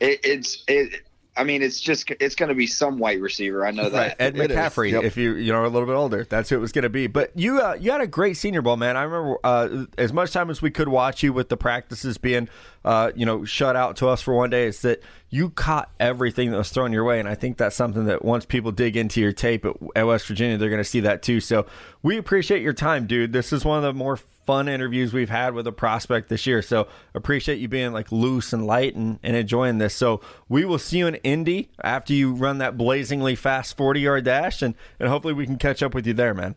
It, it's it. I mean, it's just it's going to be some white receiver. I know that. Right. Ed it McCaffrey, yep. if you you know a little bit older, that's who it was going to be. But you uh, you had a great Senior Bowl, man. I remember uh, as much time as we could watch you with the practices being uh, you know shut out to us for one day. It's that you caught everything that was thrown your way, and I think that's something that once people dig into your tape at, at West Virginia, they're going to see that too. So we appreciate your time, dude. This is one of the more fun interviews we've had with a prospect this year. So appreciate you being like loose and light and, and enjoying this. So we will see you in Indy after you run that blazingly fast 40 yard dash and, and hopefully we can catch up with you there, man.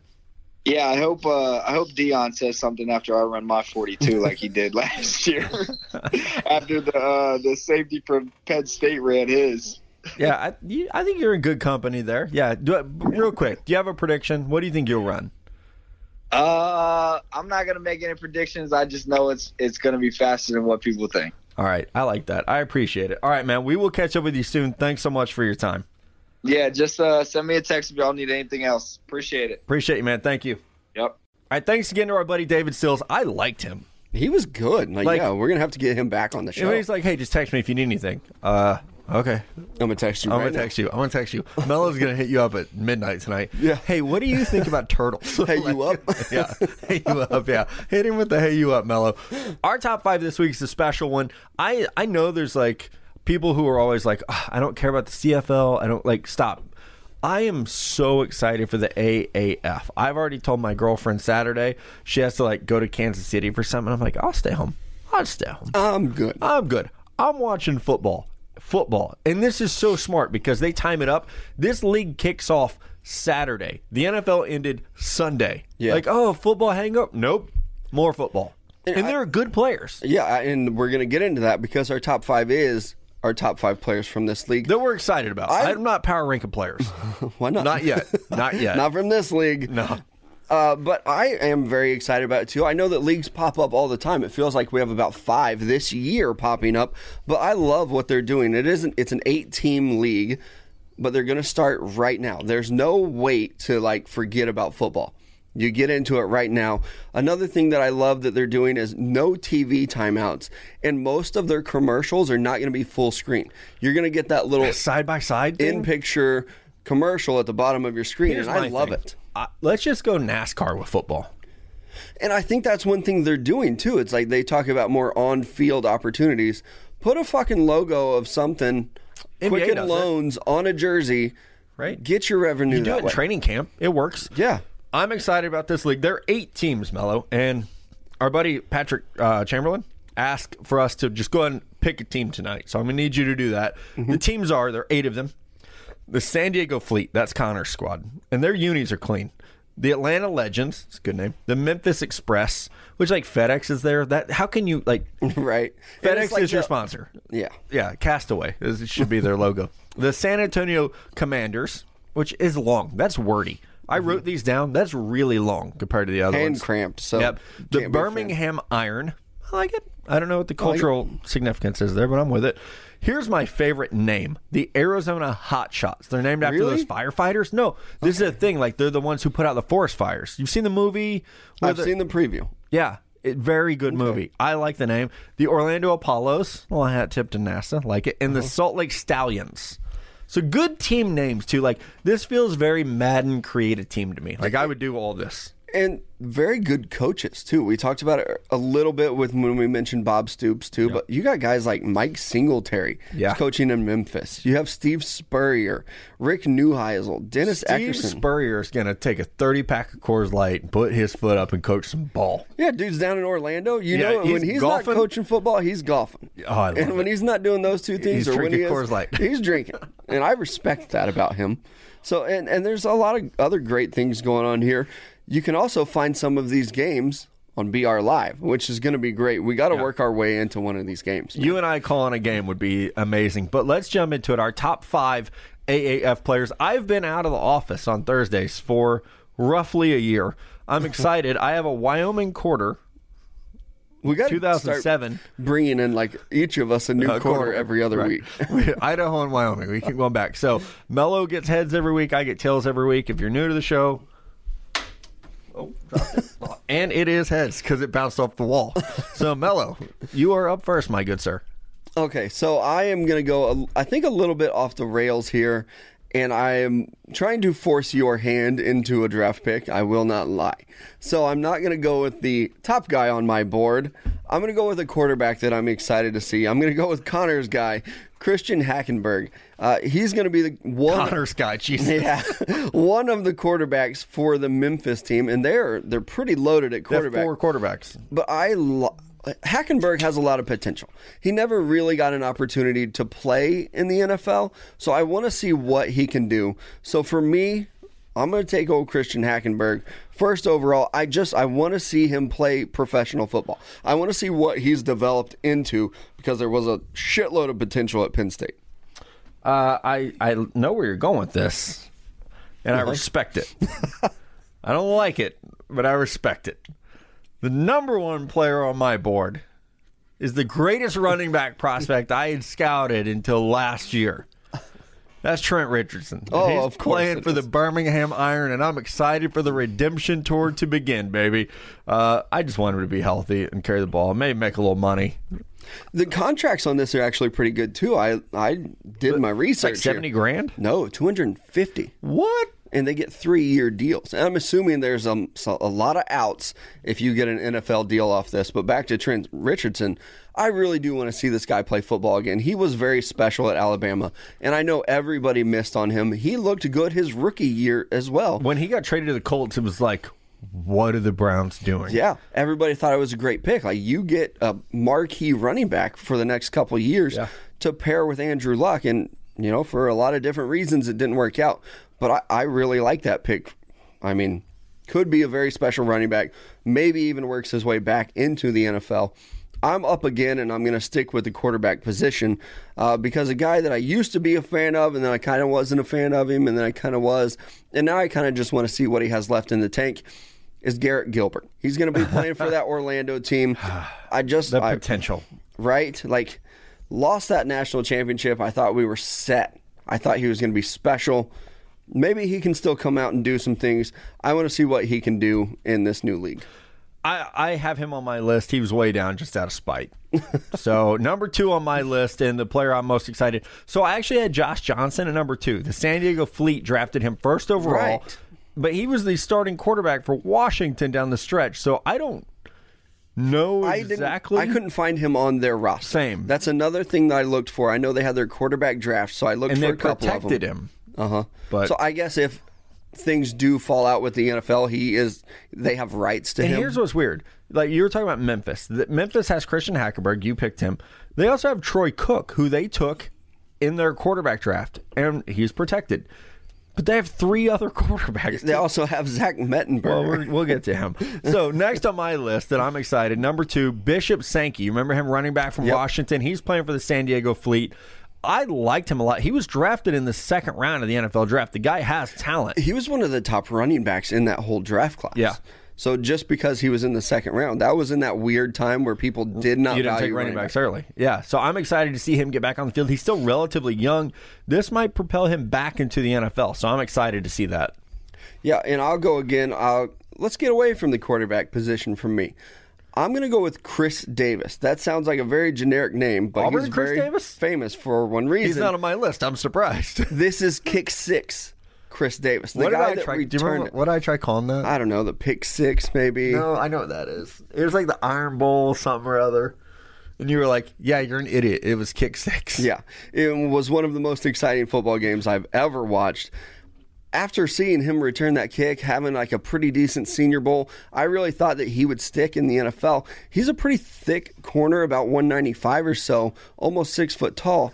Yeah, I hope uh, I hope Deion says something after I run my 42 like he did last year after the uh, the safety from Penn State ran his. yeah, I, you, I think you're in good company there. Yeah, do real quick. Do you have a prediction? What do you think you'll run? Uh, I'm not gonna make any predictions. I just know it's it's gonna be faster than what people think. All right, I like that. I appreciate it. All right, man. We will catch up with you soon. Thanks so much for your time. Yeah, just uh, send me a text if y'all need anything else. Appreciate it. Appreciate you, man. Thank you. Yep. All right, thanks again to our buddy David Sills. I liked him. He was good. Like, like yeah, we're gonna have to get him back on the show. He's like, hey, just text me if you need anything. Uh, Okay. I'm gonna text you. I'm right gonna text you. I'm gonna text you. Mello's gonna hit you up at midnight tonight. Yeah. Hey, what do you think about turtles? hey you up? yeah. Hey you up? Yeah. Hit him with the hey you up, Mello. Our top five this week is a special one. I I know there's like people who are always like, oh, I don't care about the CFL. I don't like stop. I am so excited for the AAF. I've already told my girlfriend Saturday she has to like go to Kansas City for something. I'm like, I'll stay home. I'll stay home. I'm good. I'm good. I'm watching football football. And this is so smart because they time it up. This league kicks off Saturday. The NFL ended Sunday. Yeah. Like, oh, football hang up? Nope. More football. And, and they're good players. Yeah, and we're going to get into that because our top five is our top five players from this league that we're excited about. I, am not power ranking players. Why not? Not yet. Not yet. not from this league. No. Uh, but I am very excited about it too. I know that leagues pop up all the time. It feels like we have about five this year popping up, but I love what they're doing. It isn't. It's an eight-team league, but they're going to start right now. There's no wait to like forget about football. You get into it right now. Another thing that I love that they're doing is no TV timeouts, and most of their commercials are not going to be full screen. You're going to get that little side by side in picture commercial at the bottom of your screen, Here's and I love thing. it uh, let's just go NASCAR with football. And I think that's one thing they're doing too. It's like they talk about more on-field opportunities. Put a fucking logo of something, NBA Quicken Loans on a jersey. Right. Get your revenue. You do it in way. training camp. It works. Yeah. I'm excited about this league. There are eight teams, Mello, and our buddy Patrick uh, Chamberlain asked for us to just go ahead and pick a team tonight. So I'm going to need you to do that. Mm-hmm. The teams are there are eight of them. The San Diego Fleet, that's Connor's squad. And their unis are clean. The Atlanta Legends, it's a good name. The Memphis Express, which like FedEx is there. That how can you like right. FedEx like is your sponsor. Yeah. Yeah, Castaway. is- It should be their logo. The San Antonio Commanders, which is long. That's wordy. I wrote mm-hmm. these down. That's really long compared to the other Hand ones. cramped. So yep. The be a fan. Birmingham Iron. I like it. I don't know what the cultural significance is there, but I'm with it. Here's my favorite name: the Arizona Hotshots. They're named after Really? those firefighters. No, this is a thing. Like they're the ones who put out the forest fires. You've seen the movie? I've the- seen the preview. yeah, it, very good movie. I like the name. The Orlando Apollos. Well, I hat tip to NASA. Like it. And the uh-huh. Salt Lake Stallions. So good team names too. Like this feels very Madden created team to me. Like I would do all this. And very good coaches too. We talked about it a little bit with when we mentioned Bob Stoops too, but you got guys like Mike Singletary, Yeah. coaching in Memphis. You have Steve Spurrier, Rick Neuheisel, Dennis Steve Erickson. Spurrier is going to take a 30 pack of Coors Light and put his foot up and coach some ball. yeah, dude's down in Orlando. You Yeah, know, when he's he's golfing. not coaching football, he's golfing. Oh, I love and when he's not doing those two things, He's or when he drinking is, Coors Light. he's drinking, and I respect that about him. So, and and there's a lot of other great things going on here. You can also find some of these games on BR Live, which is going to be great. We got to work our way into one of these games. You and I calling a game would be amazing. But let's jump into it. Our top five AAF players. I've been out of the office on Thursdays for roughly a year. I'm excited. I have a Wyoming quarter. We got 2007. bringing in like each of us a new Uh, quarter, every other right. week. Idaho and Wyoming. We keep going back. So Mello gets heads every week. I get tails every week. If you're new to the show, oh, dropped it. and it is heads because it bounced off the wall. So Mello, you are up first, my good sir. Okay, so I am going to go, I think, a little bit off the rails here, and I am trying to force your hand into a draft pick. I will not lie. So I'm not going to go with the top guy on my board. I'm going to go with a quarterback that I'm excited to see. I'm going to go with Connor's guy, Christian Hackenberg. Uh, he's going to be the one. Connor Scott, Jesus. Yeah, one of the quarterbacks for the Memphis team, and they're they're pretty loaded at They have quarterback. four quarterbacks. But I lo- Hackenberg has a lot of potential. He never really got an opportunity to play in the NFL, so I want to see what he can do. So for me, I'm going to take old Christian Hackenberg first overall. I just I want to see him play professional football. I want to see what he's developed into because there was a shitload of potential at Penn State. Uh, I I know where you're going with this, and I respect it. I don't like it, but I respect it. The number one player on my board is the greatest running back prospect I had scouted until last year. That's Trent Richardson. Oh, He's of course playing for the. Birmingham Iron, and I'm excited for the redemption tour to begin, baby. Uh, I just want him to be healthy and carry the ball, maybe make a little money. The contracts on this are actually pretty good too. I I did my research. like seventy here. grand. No, 250. What? And they get three year deals. And I'm assuming there's um, a lot of outs if you get an NFL deal off this. But back to Trent Richardson, I really do want to see this guy play football again. He was very special at Alabama, and I know everybody missed on him. He looked good his rookie year as well. when he got traded to the Colts, it was like, what are the Browns doing? Yeah, everybody thought it was a great pick. Like you get a marquee running back for the next couple of years Yeah. to pair with Andrew Luck, and you know for a lot of different reasons it didn't work out. But I, I really like that pick. I mean, could be a very special running back. Maybe even works his way back into the NFL. I'm up again, and I'm going to stick with the quarterback position uh, because a guy that I used to be a fan of, and then I kind of wasn't a fan of him, and then I kind of was, and now I kind of just want to see what he has left in the tank is Garrett Gilbert. He's going to be playing for that Orlando team. I just The I- potential. right? Like lost that national championship. I thought we were set. I thought he was going to be special. Maybe he can still come out and do some things. I want to see what he can do in this new league. I, I have him on my list. He was way down just out of spite. so number two on my list, and the player I'm most excited. So I actually had Josh Johnson at number two. The San Diego Fleet drafted him first overall, Right. but he was the starting quarterback for Washington down the stretch. So I don't know I exactly. I couldn't find him on their roster. Same. That's another thing that I looked for. I know they had their quarterback draft, so I looked and for they a couple of protected them. him. Uh huh. But- so I guess if things do fall out with the NFL, he is. They have rights to And him. here's what's weird. Like you were talking about Memphis. Memphis has Christian Hackenberg. You picked him. They also have Troy Cook, who they took in their quarterback draft, and he's protected. But they have three other quarterbacks. They also have Zach Mettenberger. Well, we'll get to him. So next on my list that I'm excited, number two, Bishop Sankey. You remember him running back from Yep. Washington? He's playing for the San Diego Fleet. I liked him a lot. He was drafted in the second round of the NFL draft. The guy has talent. he was one of the top running backs in that whole draft class. Yeah. So just because he was in the second round, that was in that weird time where people did not You didn't value take running backs early. Yeah. So I'm excited to see him get back on the field. He's still relatively young. This might propel him back into the NFL. So I'm excited to see that. Yeah, and I'll go again. I'll, let's get away from the quarterback position from me. I'm going to go with Chris Davis. That sounds like a very generic name, but Auburn he's Chris very Davis? famous for one reason. He's not on my list. I'm surprised. this is kick six, Chris Davis. The what did guy I that try? Do you returned remember what did I try calling that? I don't know, the pick six maybe. No, I know what that is. It was like the Iron Bowl, something or other. And you were like, "Yeah, you're an idiot." It was kick six. Yeah, it was one of the most exciting football games I've ever watched. After seeing him return that kick, having like a pretty decent senior bowl, I really thought that he would stick in the NFL. He's a pretty thick corner, about 195 or so, almost six foot tall.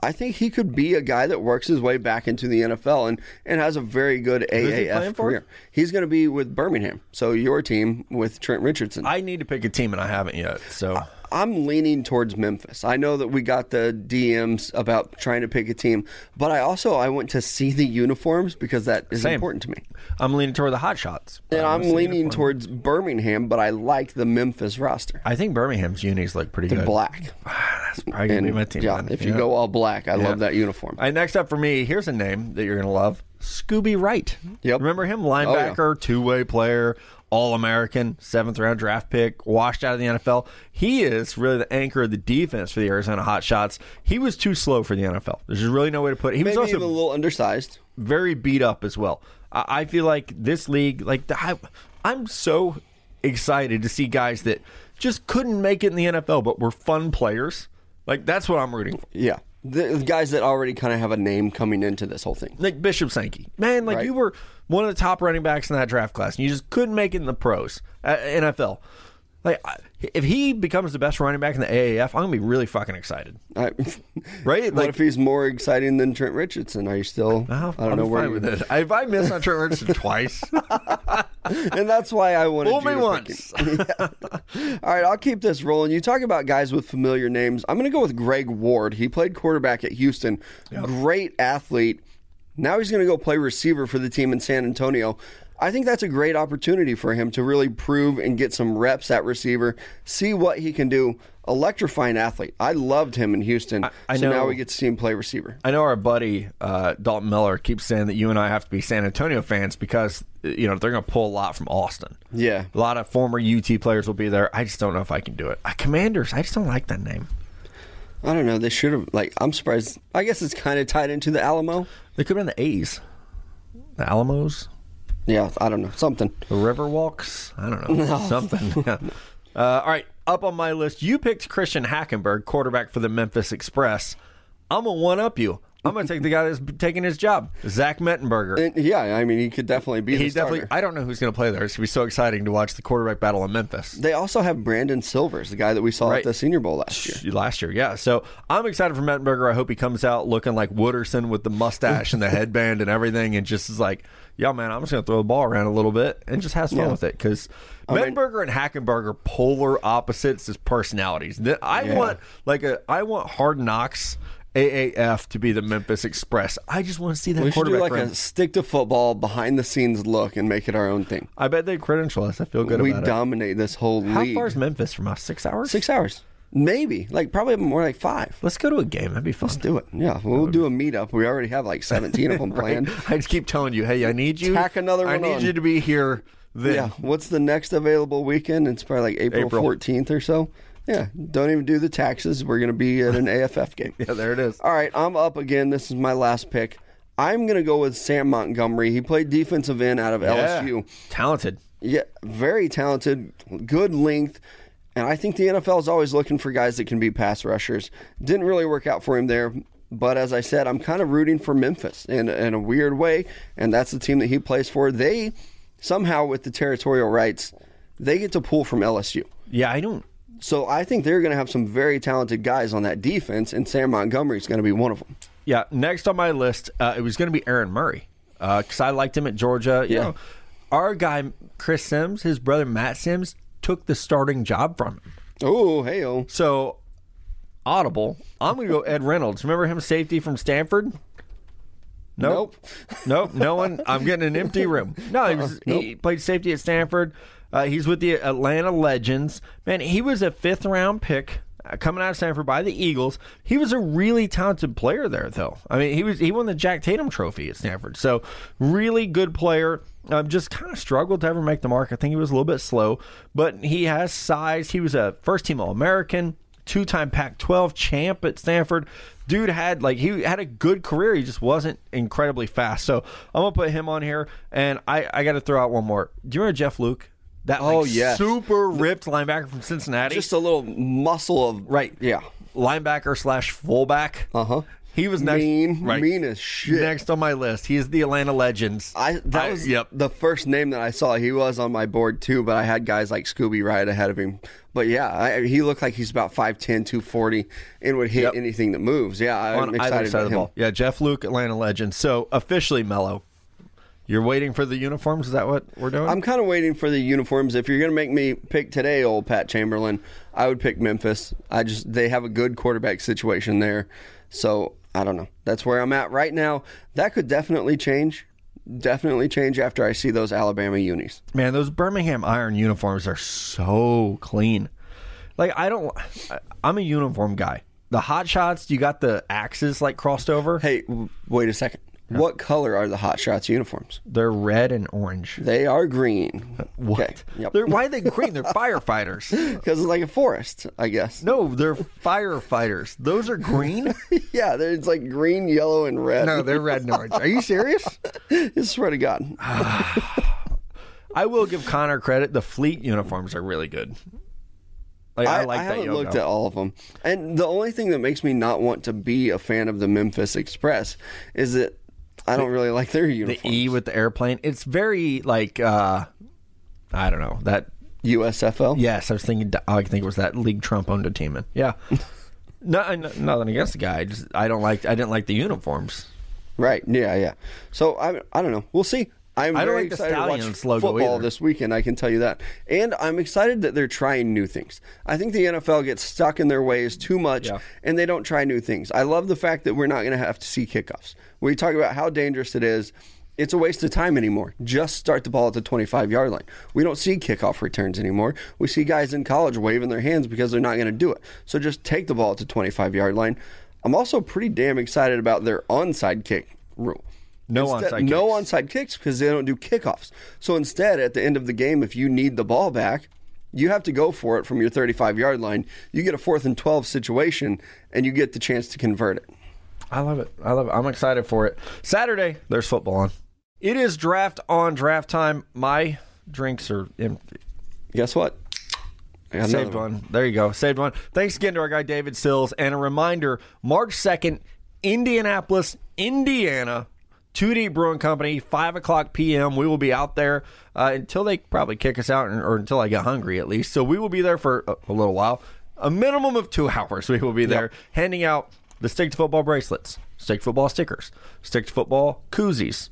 I think he could be a guy that works his way back into the NFL and, and has a very good he AAF for? career. He's going to be with Birmingham, so your team with Trent Richardson. I need to pick a team, and I haven't yet. So I'm leaning towards Memphis. I know that we got the DMs about trying to pick a team, but I also I went to see the uniforms because that is Same. important to me. I'm leaning toward the Hot Shots. And I'm leaning uniform? towards Birmingham, but I like the Memphis roster. I think Birmingham's unis look pretty They're good. black. That's probably gonna And be my team. yeah, then. if you go all black, I love that uniform. All right, next up for me, here's a name that you're gonna love: Scooby Wright. Yep. Remember him? Oh, Linebacker, two-way player, All-American, seventh round draft pick, washed out of the NFL. He is really the anchor of the defense for the Arizona Hotshots. He was too slow for the NFL. There's just really no way to put it. He Maybe was even a little undersized. very beat up as well. I, I feel like this league, like the, I, I'm so excited to see guys that just couldn't make it in the NFL, but were fun players. Like that's what I'm rooting for. Yeah. The, guys that already kind of have a name coming into this whole thing. Like Bishop Sankey, man, like Right. you were one of the top running backs in that draft class, and you just couldn't make it in the pros, uh, NFL. Like if he becomes the best running back in the AAF, I'm gonna be really fucking excited. I, Right? what Like- if he's more exciting than Trent Richardson? Are you still? I don't I'm know where with it. If I miss on Trent Richardson twice, and that's why I wanted fool you me to once. him. All right, I'll keep this rolling. You talk about guys with familiar names. I'm going to go with Greg Ward. He played quarterback at Houston. Great athlete. Now he's going to go play receiver for the team in San Antonio. I think that's a great opportunity for him to really prove and get some reps at receiver, see what he can do. Electrifying athlete. I loved him in Houston. I so know- now we get to see him play receiver. I know our buddy uh, Dalton Miller keeps saying that you and I have to be San Antonio fans because you know they're going to pull a lot from Austin. Yeah. a lot of former UT players will be there. I just don't know if I can do it. Uh, Commanders, I just don't like that name. I don't know. They should have, like, I'm surprised. I guess it's kind of tied into the Alamo. They could have been the A's, the Alamos, Yeah, I don't know. Something. the Riverwalks. I don't know something. Yeah. Uh, all right, up on my list, you picked Christian Hackenberg, quarterback for the Memphis Express. I'm gonna one up you. I'm gonna take the guy that's taking his job, Zach Mettenberger. And, yeah, I mean, he could definitely be. He the starter. definitely. I don't know who's going to play there. It's going to be so exciting to watch the quarterback battle in Memphis. They also have Brandon Silvers, the guy that we saw Right. at the Senior Bowl last year. Last year, yeah. So I'm excited for Mettenberger. I hope he comes out looking like Wooderson with the mustache and the headband and everything, and just is like, "Yo, man, I'm just going to throw the ball around a little bit and just has fun Yeah. with it." Because mean- Mettenberger and Hackenberg are polar opposites as personalities. I Yeah. want like a I want Hard Knocks AAF to be the Memphis Express. I just want to see that We should do quarterback. like a stick to football, behind the scenes look, and make it our own thing. I bet they credential us. I feel good we about it. dominate this whole How league. far is Memphis from us? Six hours? Six hours, maybe. Like probably more like five. Let's go to a game. That'd be fun. Let's do it. Yeah, we'll do a meetup. We already have like seventeen of them planned. I just keep telling you, hey, I need you. Tack another one. I one need on. you to be here. Then Yeah. What's the next available weekend? It's probably like April April. fourteenth or so. Yeah. Don't even do the taxes. We're gonna be at an AFF game. yeah, there it is. All right, I'm up again. This is my last pick. I'm going to go with Sam Montgomery. He played defensive end out of LSU. talented. Yeah, very talented, good length. And I think the NFL is always looking for guys that can be pass rushers. Didn't really work out for him there. But as I said, I'm kind of rooting for Memphis in, in a weird way. And that's the team that he plays for. They, somehow, with the territorial rights, they get to pull from LSU. Yeah, I don't. So I think they're going to have some very talented guys on that defense, and Sam Montgomery is going to be one of them. Yeah, next on my list, uh, it was going to be Aaron Murray because I liked him at Georgia. You Yeah. know, our guy Chris Sims, his brother Matt Sims, took the starting job from him. Oh, hey, oh. So, audible. I'm going to go Ed Reynolds. Remember him, safety from Stanford? Nope. Nope. No one. I'm getting an empty room. No, he, was, he played safety at Stanford. Uh, he's with the Atlanta Legends. Man, he was a fifth round pick uh, coming out of Stanford by the Eagles. He was a really talented player there, though. I mean, he was he won the Jack Tatum Trophy at Stanford. So, really good player. Um, just kind of struggled to ever make the mark. I think he was a little bit slow, but he has size. He was a first team All American two time Pac 12 champ at Stanford. Dude had like he had a good career. He just wasn't incredibly fast. So I'm gonna put him on here. And I, I gotta throw out one more. Do you remember Jeff Luke? That like, Oh, yes. super ripped linebacker from Cincinnati. Just a little muscle of right. Yeah. Linebacker slash fullback. Uh huh. He was next Mean, right. mean as shit. next on my list. He is the Atlanta Legends. I that I- was yep. the first name that I saw. He was on my board too, but I had guys like Scooby Wright ahead of him. But yeah, I, he looked like he's about 5'10", 240 and would hit Yep. anything that moves. Yeah, I'm on excited about him. ball. Yeah, Jeff Luke, Atlanta Legends. So officially, Mello. You're waiting for the uniforms. Is that what we're doing? I'm kind of waiting for the uniforms. If you're going to make me pick today, old Pat Chamberlain, I would pick Memphis. I just they have a good quarterback situation there, so I don't know. That's where I'm at right now. That could definitely change. Definitely change after I see those Alabama unis. Man, those Birmingham Iron uniforms are so clean. Like I don't, I'm a uniform guy. The hot shots, you got the axes like crossed over. Hey, wait a second. What color are the Hot Shots uniforms? They're red and orange. They are green. What? Okay. Yep. They're, why are they green? They're firefighters. Because it's like a forest, I guess. No, they're firefighters. Those are green. yeah, they're- it's like green, yellow, and red. No, they're red and orange. Are you serious? I swear to God. I will give Connor credit. The fleet uniforms are really good. Like I, like that haven't yoga. looked at all of them. And the only thing that makes me not want to be a fan of the Memphis Express is that I don't really like their uniform. the. E with the airplane. It's very like uh I don't know that. USFL. Yes, I was thinking. I think it was that league Trump owned a team in. Yeah. no, no- nothing against the guy. I just I don't like. I didn't like the uniforms. Right. Yeah, yeah. So I I don't know. We'll see. I'm I don't very like the excited to watch logo football either. this weekend. I can tell you that, and I'm excited that they're trying new things. I think the NFL gets stuck in their ways too much, Yeah. and they don't try new things. I love the fact that we're not going to have to see kickoffs. We talk about how dangerous it is. It's a waste of time anymore. Just start the ball at the 25 yard line. We don't see kickoff returns anymore. We see guys in college waving their hands because they're not going to do it. So just take the ball at the 25 yard line. I'm also pretty damn excited about their onside kick rule. No Instead- onside No kicks. onside kicks because they don't do kickoffs. So instead, at the end of the game, if you need the ball back, you have to go for it from your 35 yard line. You get a fourth and 12 situation, and you get the chance to convert it. I love it. I love it. I'm excited for it. Saturday, there's football on. It is draft on draft time. My drinks are empty. Guess what? I got Saved another one. There you go. Saved one. Thanks again to our guy David Sills. And a reminder March 2nd, Indianapolis, Indiana. 2 Deep Brewing Company, 5 o'clock p.m. We will be out there uh, until they probably kick us out, or until I get hungry at least. So we will be there for a, a little while. A minimum of two hours we will be there handing out the Stick to Football bracelets, Stick to Football stickers, Stick to Football koozies.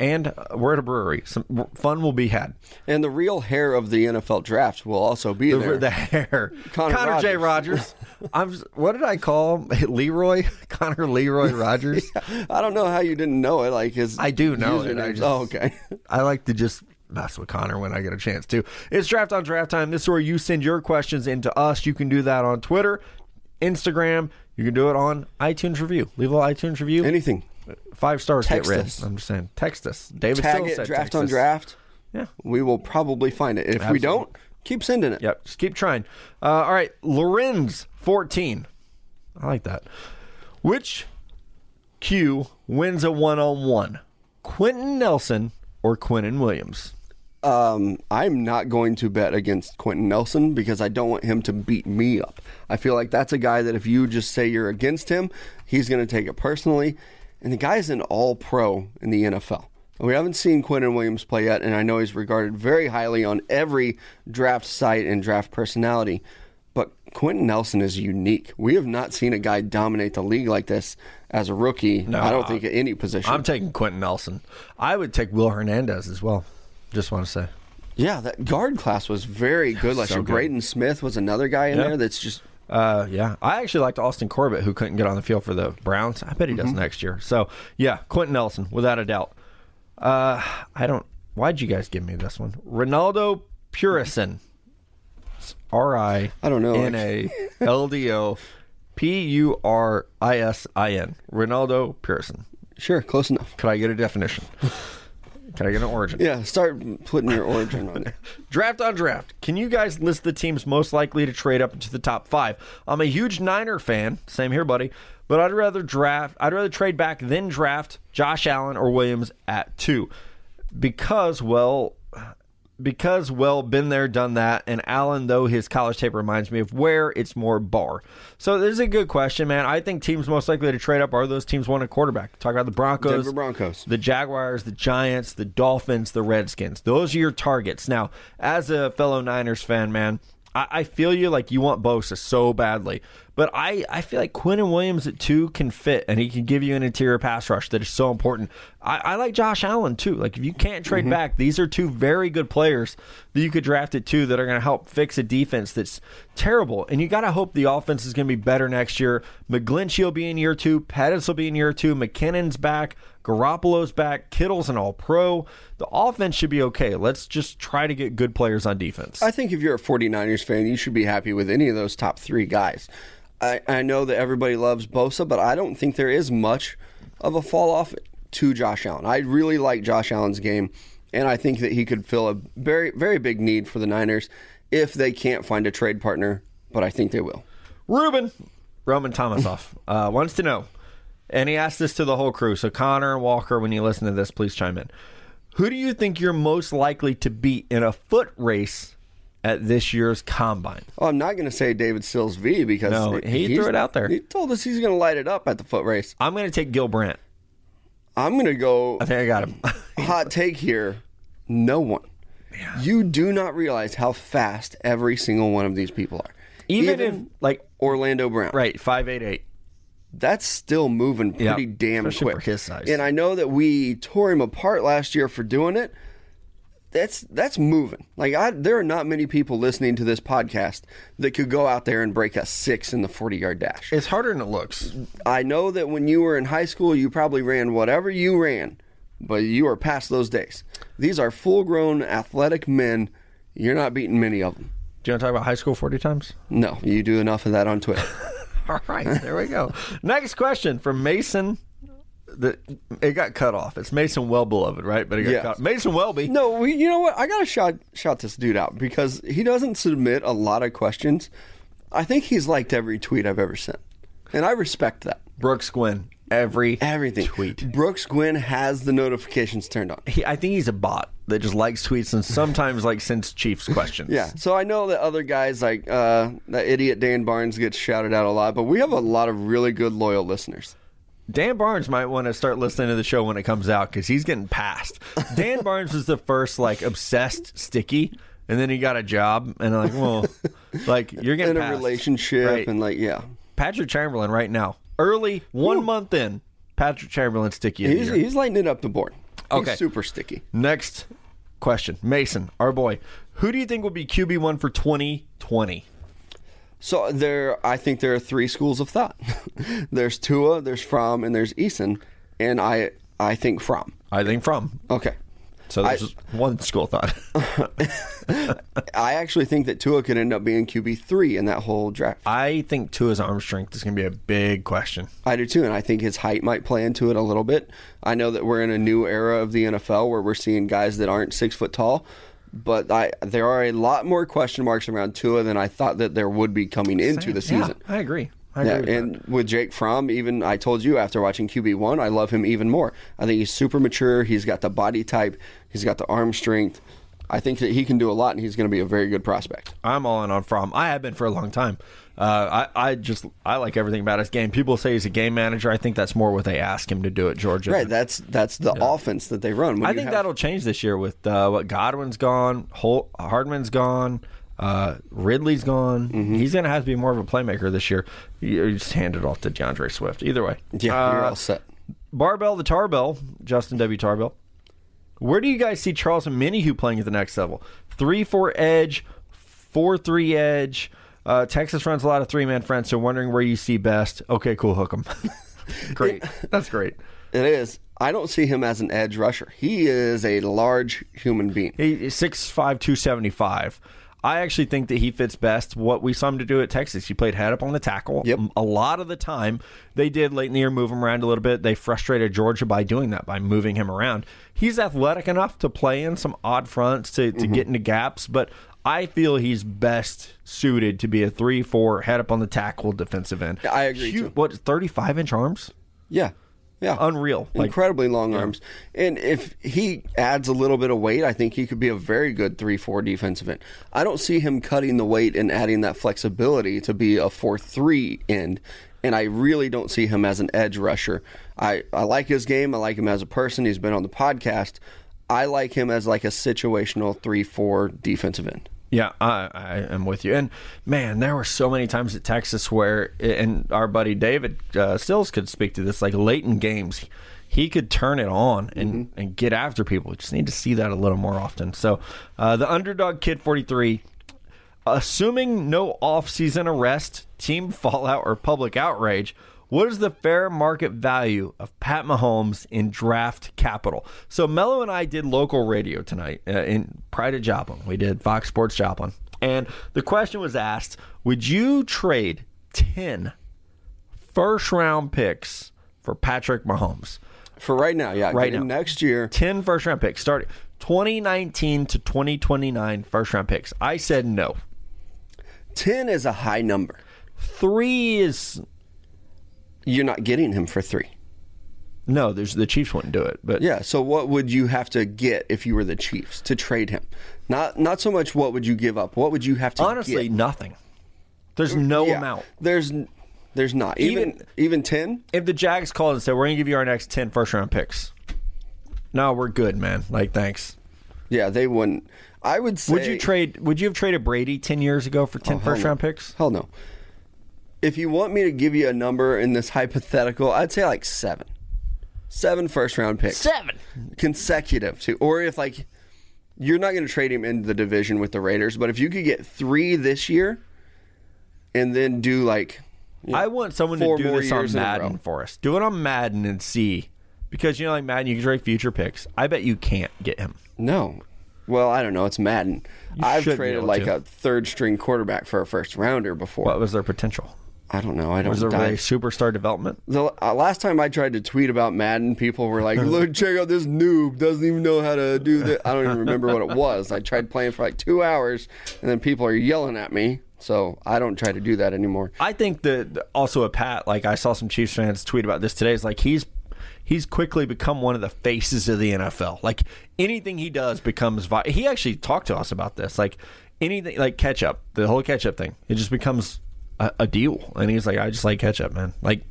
And we're at a brewery. Some fun will be had. And the real hair of the NFL draft will also be The, there. the hair. Connor Connor, J. Rogers. I'm. What did I call him? Leroy? Connor Leroy Rogers. I don't know how you didn't know it. Like his, I do know it. I just- oh, okay. I like to just mess with Connor when I get a chance to. It's draft on draft time. This is where you send your questions into us. You can do that on Twitter, Instagram. You can do it on iTunes review. Leave a little iTunes review. Anything. Five stars Text get read. us. I'm just saying. Text us. David Tag still it. said Draft text on us. draft. Yeah. We will probably find it. If we Absolutely. don't, keep sending it. Yep. Just keep trying. Uh, all right. Lorenz, 14. I like that. Which Q wins a one on one? Quenton Nelson or Quinnen Williams? Um, I'm not going to bet against Quenton Nelson because I don't want him to beat me up. I feel like that's a guy that if you just say you're against him, he's going to take it personally. And the guy's an all pro in the NFL. We haven't seen Quinnen Williams play yet, and I know he's regarded very highly on every draft site and draft personality. But Quenton Nelson is unique. We have not seen a guy dominate the league like this as a rookie. No, I don't think at any position. I'm taking Quenton Nelson. I would take Will Hernandez as well. Just want to say. yeah, that guard class was very good last So year. good. Braden Smith was another guy in Yeah. there that's just Uh, yeah, I actually liked Austin Corbett, who couldn't get on the field for the Browns. I bet he does next year. So yeah, Quenton Nelson, without a doubt. Uh, I don't. Why'd you guys give me this one? Ronaldo Purison. R I I don't know. N A L D O P U R I S I N. Ronaldo Purison. sure close enough. Could I get a definition? Can I get an origin? Yeah, start putting your origin on it. Draft on draft. Can you guys list the teams most likely to trade up into the top five? I'm a huge Niner fan. Same here, buddy. But I'd rather draft. I'd rather trade back than draft Josh Allen or Williams at two, because well, because well, been there, done that. And Allen, though his college tape reminds me of where it's more bar. So this is a good question, man. I think teams most likely to trade up are those teams wanting a quarterback. Talk about the Broncos, Denver Broncos. the Jaguars, the Giants, the Dolphins, the Redskins. Those are your targets. Now, as a fellow Niners fan, man, I, I feel you like you want Bosa so badly. But I, I feel like Quinnen Williams at two can fit and he can give you an interior pass rush that is so important. I, I like Josh Allen too. Like if you can't trade mm-hmm. back, these are two very good players that you could draft at two that are going to help fix a defense that's terrible. And you got to hope the offense is going to be better next year. McGlinchey will be in year two. Pettis will be in year two. McKinnon's back. Garoppolo's back. Kittle's an all pro. The offense should be okay. Let's just try to get good players on defense. I think if you're a 49ers fan, you should be happy with any of those top three guys. I, I know that everybody loves Bosa, but I don't think there is much of a fall off to Josh Allen. I really like Josh Allen's game, and I think that he could fill a very, very big need for the Niners if they can't find a trade partner, but I think they will. Ruben Roman Tomasoff uh, wants to know, and he asked this to the whole crew. So Connor and Walker, when you listen to this, please chime in. Who do you think you're most likely to beat in a foot race at this year's combine? Oh, I'm not going to say David Sills V because No, he threw it out there. He told us he's going to light it up at the foot race. I'm going to take Gil Brandt. I'm going to go I think I got him. hot take here. No one. You do not realize how fast every single one of these people are. Even, if like Orlando Brown, right five eight eight. That's still moving pretty damn especially quick for his size. And I know that we tore him apart last year for doing it. That's that's moving. Like I, there are not many people listening to this podcast that could go out there and break a six in the forty yard dash. It's harder than it looks. I know that when you were in high school, you probably ran whatever you ran, but you are past those days. These are full grown athletic men. You're not beating many of them. Do you want to talk about high school forty times? No, you do enough of that on Twitter. All right, there we go. Next question from Mason. The, it got cut off. It's Mason Well Beloved, right? But it got Yes. cut. Mason Welby. no, we, you know what? I gotta shout shout this dude out because he doesn't submit a lot of questions. I think he's liked every tweet I've ever sent, and I respect that. Brooks Gwynn. Every Everything. tweet. Brooks Gwynn has the notifications turned on. He, I think he's a bot that just likes tweets and sometimes like sends Chiefs questions. Yeah, so I know that other guys like uh, that idiot Dan Barnes gets shouted out a lot, but we have a lot of really good loyal listeners. Dan Barnes might want to start listening to the show when it comes out because he's getting passed. Dan Barnes was the first like obsessed sticky, and then he got a job, and I'm like, well, like you're getting In a passed. relationship Right. and like yeah, Patrick Chamberlain right now, early one month in, Patrick Chamberlain sticky. He's he's lighting it up the board. He's Okay. super sticky. Next question, Mason, our boy. Who do you think will be QB one for 2020? So there, I think there are three schools of thought. there's Tua, there's Fromm, and there's Eason, and I I think Fromm. I think Fromm. Okay, So there's one school thought. I actually think that Tua could end up being QB three in that whole draft. I think Tua's arm strength is going to be a big question. I do too, and I think his height might play into it a little bit. I know that we're in a new era of the NFL where we're seeing guys that aren't six foot tall, but I there are a lot more question marks around Tua than I thought that there would be coming into the season. Yeah, I agree. I agree Yeah, with that. and with Jake Fromm, even I told you after watching QB one, I love him even more. I think he's super mature. He's got the body type. He's got the arm strength. I think that he can do a lot, and he's going to be a very good prospect. I'm all in on Fromm. I have been for a long time. Uh, I, I just I like everything about his game. People say he's a game manager. I think that's more what they ask him to do at Georgia. Right, that's that's the offense that they run. When I think have- that'll change this year with uh, what Godwin's gone, Holt, Hardman's gone. Uh, Ridley's gone. He's going to have to be more of a playmaker this year. You just hand it off to DeAndre Swift. Either way. Yeah, you're Uh, all set. Barbell the Tarbell, Justin W. Tarbell. Where do you guys see Charles Omenihu playing at the next level? Three four edge, four three edge. Uh, Texas runs a lot of three man fronts, so wondering where you see best. Okay, cool, hook him. great, that's great. It is. I don't see him as an edge rusher. He is a large human being. He six five two seventy five. I actually think that he fits best what we saw him to do at Texas. He played head up on the tackle. Yep. A lot of the time, they did late in the year move him around a little bit. They frustrated Georgia by doing that, by moving him around. He's athletic enough to play in some odd fronts to, to mm-hmm. get into gaps, but I feel he's best suited to be a 3 4 head up on the tackle defensive end. I agree, Huge- too. What, 35 inch arms? Yeah. Yeah. Unreal. Like, Incredibly long arms. And if he adds a little bit of weight, I think he could be a very good 3 4 defensive end. I don't see him cutting the weight and adding that flexibility to be a 4 3 end. And I really don't see him as an edge rusher. I, I like his game. I like him as a person. He's been on the podcast. I like him as like a situational 3 4 defensive end. Yeah, I, I am with you. And man, there were so many times at Texas where, and our buddy David uh, Sills could speak to this, like late in games, he could turn it on and, and get after people. We just need to see that a little more often. So, uh, the underdog kid 43, assuming no off-season arrest, team fallout, or public outrage. What is the fair market value of Pat Mahomes in draft capital? So Mello and I did local radio tonight uh, in Pride of Joplin. We did Fox Sports Joplin, and the question was asked: Would you trade ten first round picks for Patrick Mahomes? For right now, yeah. Right now. Next year, 10 first round picks starting 2019 to 2029 first round picks. I said no. 10 is a high number. Three is You're not getting him for three. no. There's the Chiefs wouldn't do it, but Yeah. So what would you have to get if you were the Chiefs to trade him? Not not so much what would you give up. What would you have to honestly, get? nothing. There's no Yeah. amount. There's there's not even Even- even ten. If the Jags called and said we're gonna give you our next 10 first round picks, no, we're good, man. Like thanks. Yeah, they wouldn't. I would say. Would you trade? Would you have traded Brady 10 years ago for 10 Oh, first no. round picks? Hell no. If you want me to give you a number in this hypothetical, I'd say like seven. Seven first round picks. Seven. consecutive to or if like you're not going to trade him into the division with the Raiders, but if you could get 3 this year and then do like you know, I want someone to do this on years in a Madden for us. Do it on Madden and see. Because you know, like Madden, you can trade future picks. I bet you can't get him. No. Well, I don't know. It's Madden. I've traded like to. a third string quarterback for a first rounder before. What was their potential? I don't know. I don't Was there a superstar development? The uh, last time I tried to tweet about Madden, people were like, "Look, check out this noob. Doesn't even know how to do this." I don't even remember what it was. I tried playing for like two hours, and then people are yelling at me. So I don't try to do that anymore. I think that also a Pat, like I saw some Chiefs fans tweet about this today. Is like he's he's quickly become one of the faces of the NFL. Like anything he does becomes. Vi- he actually talked to us about this. Like anything, like ketchup, the whole ketchup thing, it just becomes a, a deal. And he's like, I just like ketchup, man. Like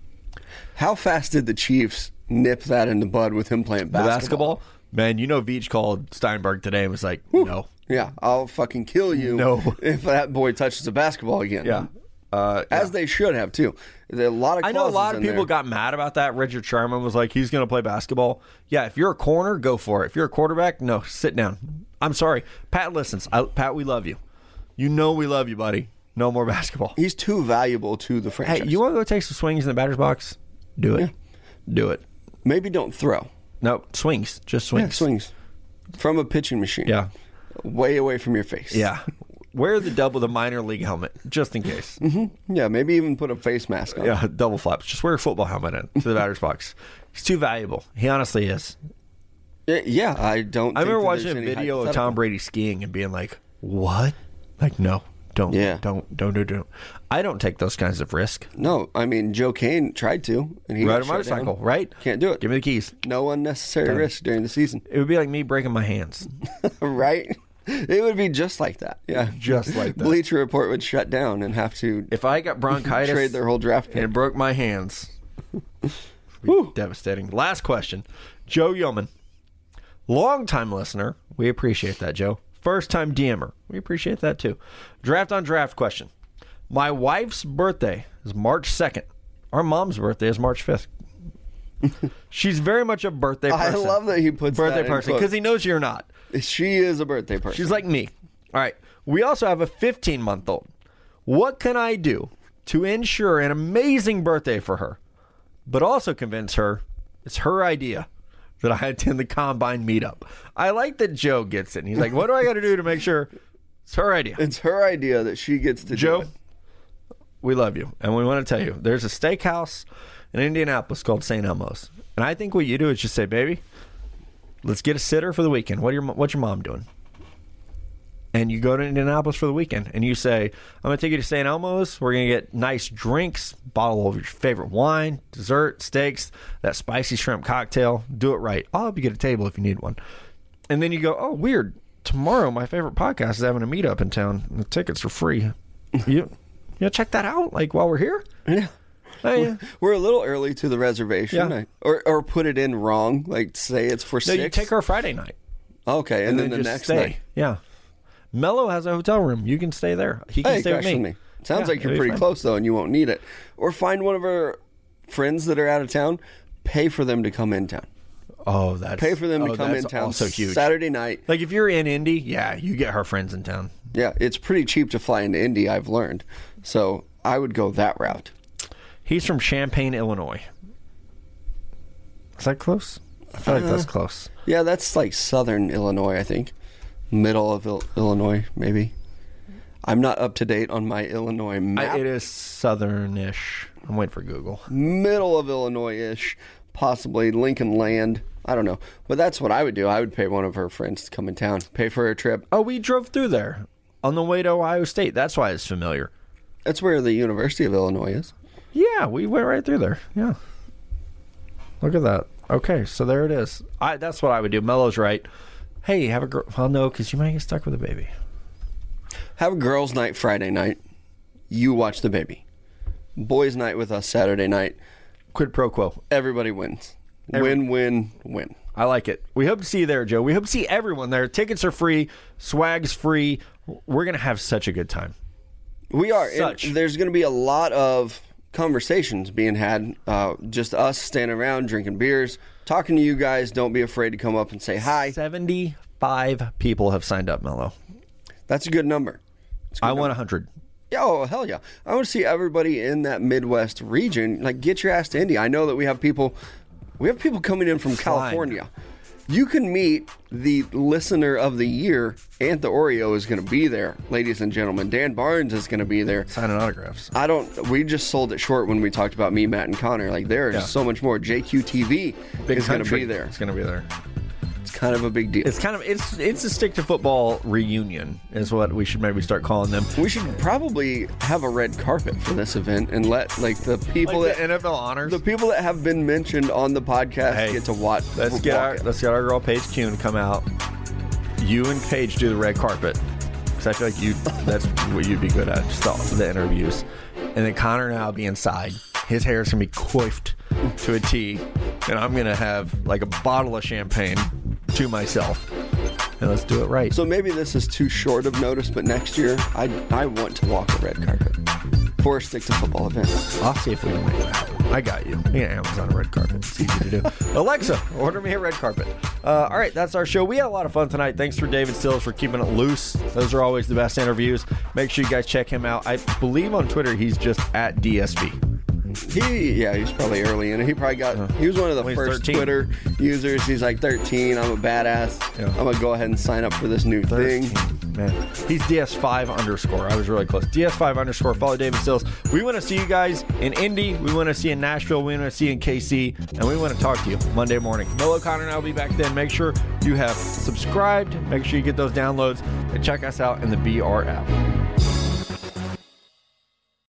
How fast did the Chiefs nip that in the bud with him playing basketball? basketball, man. You know, Veach called Steinberg today and was like, no, Yeah, I'll fucking kill you No. if that boy touches a basketball again. yeah. Uh, as they should have too. There a lot of I know a lot of people there. got mad about that. Richard Sherman was like, he's going to play basketball. Yeah, if you're a corner, go for it. If you're a quarterback, no, sit down. I'm sorry. Pat listens. I, Pat, we love you. You know we love you, buddy. No more basketball. He's too valuable to the franchise. Hey, you want to go take some swings in the batter's box? Do it. Do it. Maybe don't throw. No, swings. Just Yeah, swings. swings from a pitching machine. Yeah. way away from your face. Yeah. Wear the double, the minor league helmet, just in case. Mm-hmm. yeah. Maybe even put a face mask on. Yeah, double flaps. Just wear a football helmet in to the batter's box. He's too valuable. He honestly is. Yeah, yeah, I don't. I think remember that watching a video of. Tom Brady skiing and being like, "What? Like, no, don't, Yeah. don't, don't, don't, don't." I don't take those kinds of risk. No, I mean Joe Kane tried to, and he Ride a motorcycle, down. right? Can't do it. Give me the keys. No unnecessary risk during the season, It would be like me breaking my hands. right? It would be just like that. Yeah, Just like that. Bleacher Report would shut down and have to If I got bronchitis trade their whole draft pick. and broke my hands, devastating. Last question, Joe Yeoman, longtime listener. We appreciate that, Joe. First time DMer. We appreciate that too. Draft on draft question. My wife's birthday is March 2nd. Our mom's birthday is March 5th. She's very much a birthday I person. love that he puts birthday that person because he knows you're not. She is a birthday person. She's like me. All right. We also have a 15 month old. What can I do to ensure an amazing birthday for her, but also convince her it's her idea that I attend the combine meetup? I like that Joe gets it. And he's like, what do I got to do to make sure it's her idea? it's her idea that she gets to Joe, do it. we love you. And we want to tell you there's a steakhouse in Indianapolis called St. Elmo's. And I think what you do is just say, baby, let's get a sitter for the weekend. What are your, what's your mom doing? And you go to Indianapolis for the weekend and you say, I'm going to take you to St. Elmo's. We're going to get nice drinks, bottle of your favorite wine, dessert, steaks, that spicy shrimp cocktail. Do it right. I'll help you get a table if you need one. And then you go, oh, weird. Tomorrow, my favorite podcast is having a meetup in town. The tickets are free. You, you check that out, like while we're here. Yeah. Oh, hey, We're a little early to the reservation, Yeah. Or or put it in wrong. Like say it's for no, six. you take her Friday night, Okay, and, then, the next stay. night. Yeah, Mello has a hotel room. You can stay there. He can Hey, stay with me. me. Sounds Yeah, like you're pretty close though, and you won't need it. Or find one of our friends that are out of town. Pay for them to come in town. Oh, that's Pay for them oh, to come in town. Also huge. Saturday night. Like if you're in Indy, yeah, you get her friends in town. Yeah, it's pretty cheap to fly into Indy. I've learned, so I would go that route. He's from Champaign, Illinois. Is that close? I feel like that's Uh, close. Yeah, that's like southern Illinois, I think. Middle of Il- Illinois, maybe. I'm not up to date on my Illinois map. I, it is southernish. I'm waiting for Google. Middle of Illinois ish, possibly Lincoln Land. I don't know. But that's what I would do. I would pay one of her friends to come in town, pay for her trip. Oh, we drove through there on the way to Ohio State. That's why it's familiar. That's where the University of Illinois is. Yeah, we went right through there. Yeah. Look at that. Okay, so there it is. I that's what I would do. Mello's right. Hey, have a girl. Well, no, because you might get stuck with a baby. Have a girls' night Friday night. You watch the baby. Boys' night with us Saturday night. Quid pro quo. Everybody wins. Every- win, win, win. I like it. We hope to see you there, Joe. We hope to see everyone there. Tickets are free. Swag's free. We're gonna have such a good time. We are. and Such. there's going to be a lot of conversations being had. Uh, just us standing around drinking beers, talking to you guys. Don't be afraid to come up and say hi. Seventy-five people have signed up, Mello. That's a good number. A good I want hundred. Yeah, oh hell yeah! I want to see everybody in that Midwest region. Like, get your ass to Indy. I know that we have people, we have people coming in from California. You can meet the listener of the year. Aunt the Oreo is going to be there, ladies and gentlemen. Dan Barnes is going to be there. Signing autographs. I don't. We just sold it short when we talked about me, Matt, and Connor. Like, there is Yeah. so much more. JQTV Big is going to be there. It's gonna be there. Kind of a big deal. It's kind of it's it's a stick to football reunion is what we should maybe start calling them. we should probably have a red carpet for this event and let like the people Like the that NFL honors. the people that have been mentioned on the podcast Hey, get to watch. Let's get our it. let's get our girl Paige Kuhn come out. You and Paige do the red carpet because I feel like you that's what you'd be good at just the, the interviews, and then Connor and I'll be inside. His hair is gonna be coiffed to a T, and I'm gonna have like a bottle of champagne to myself, and let's do it right. So maybe this is too short of notice, but next year I I want to walk a red carpet for a stick to football event. I'll see if we can make that happen. I got you. Yeah, Amazon red carpet. It's easy to do. Alexa, order me a red carpet. Uh, all right, that's our show. We had a lot of fun tonight. Thanks for David Sills for keeping it loose. Those are always the best interviews. Make sure you guys check him out. I believe on Twitter he's just at DSV. He yeah, he's probably early in it. He probably got he was one of the first 13. Twitter users. He's like 13. I'm a badass. Yeah. I'm gonna go ahead and sign up for this new thing. Man, he's DS5 underscore. I was really close. DS5 underscore. Follow David Sills. We want to see you guys in Indy. We want to see you in Nashville. We want to see you in KC. And we want to talk to you Monday morning. Bill O'Connor and I will be back then. Make sure you have subscribed. Make sure you get those downloads and check us out in the BR app.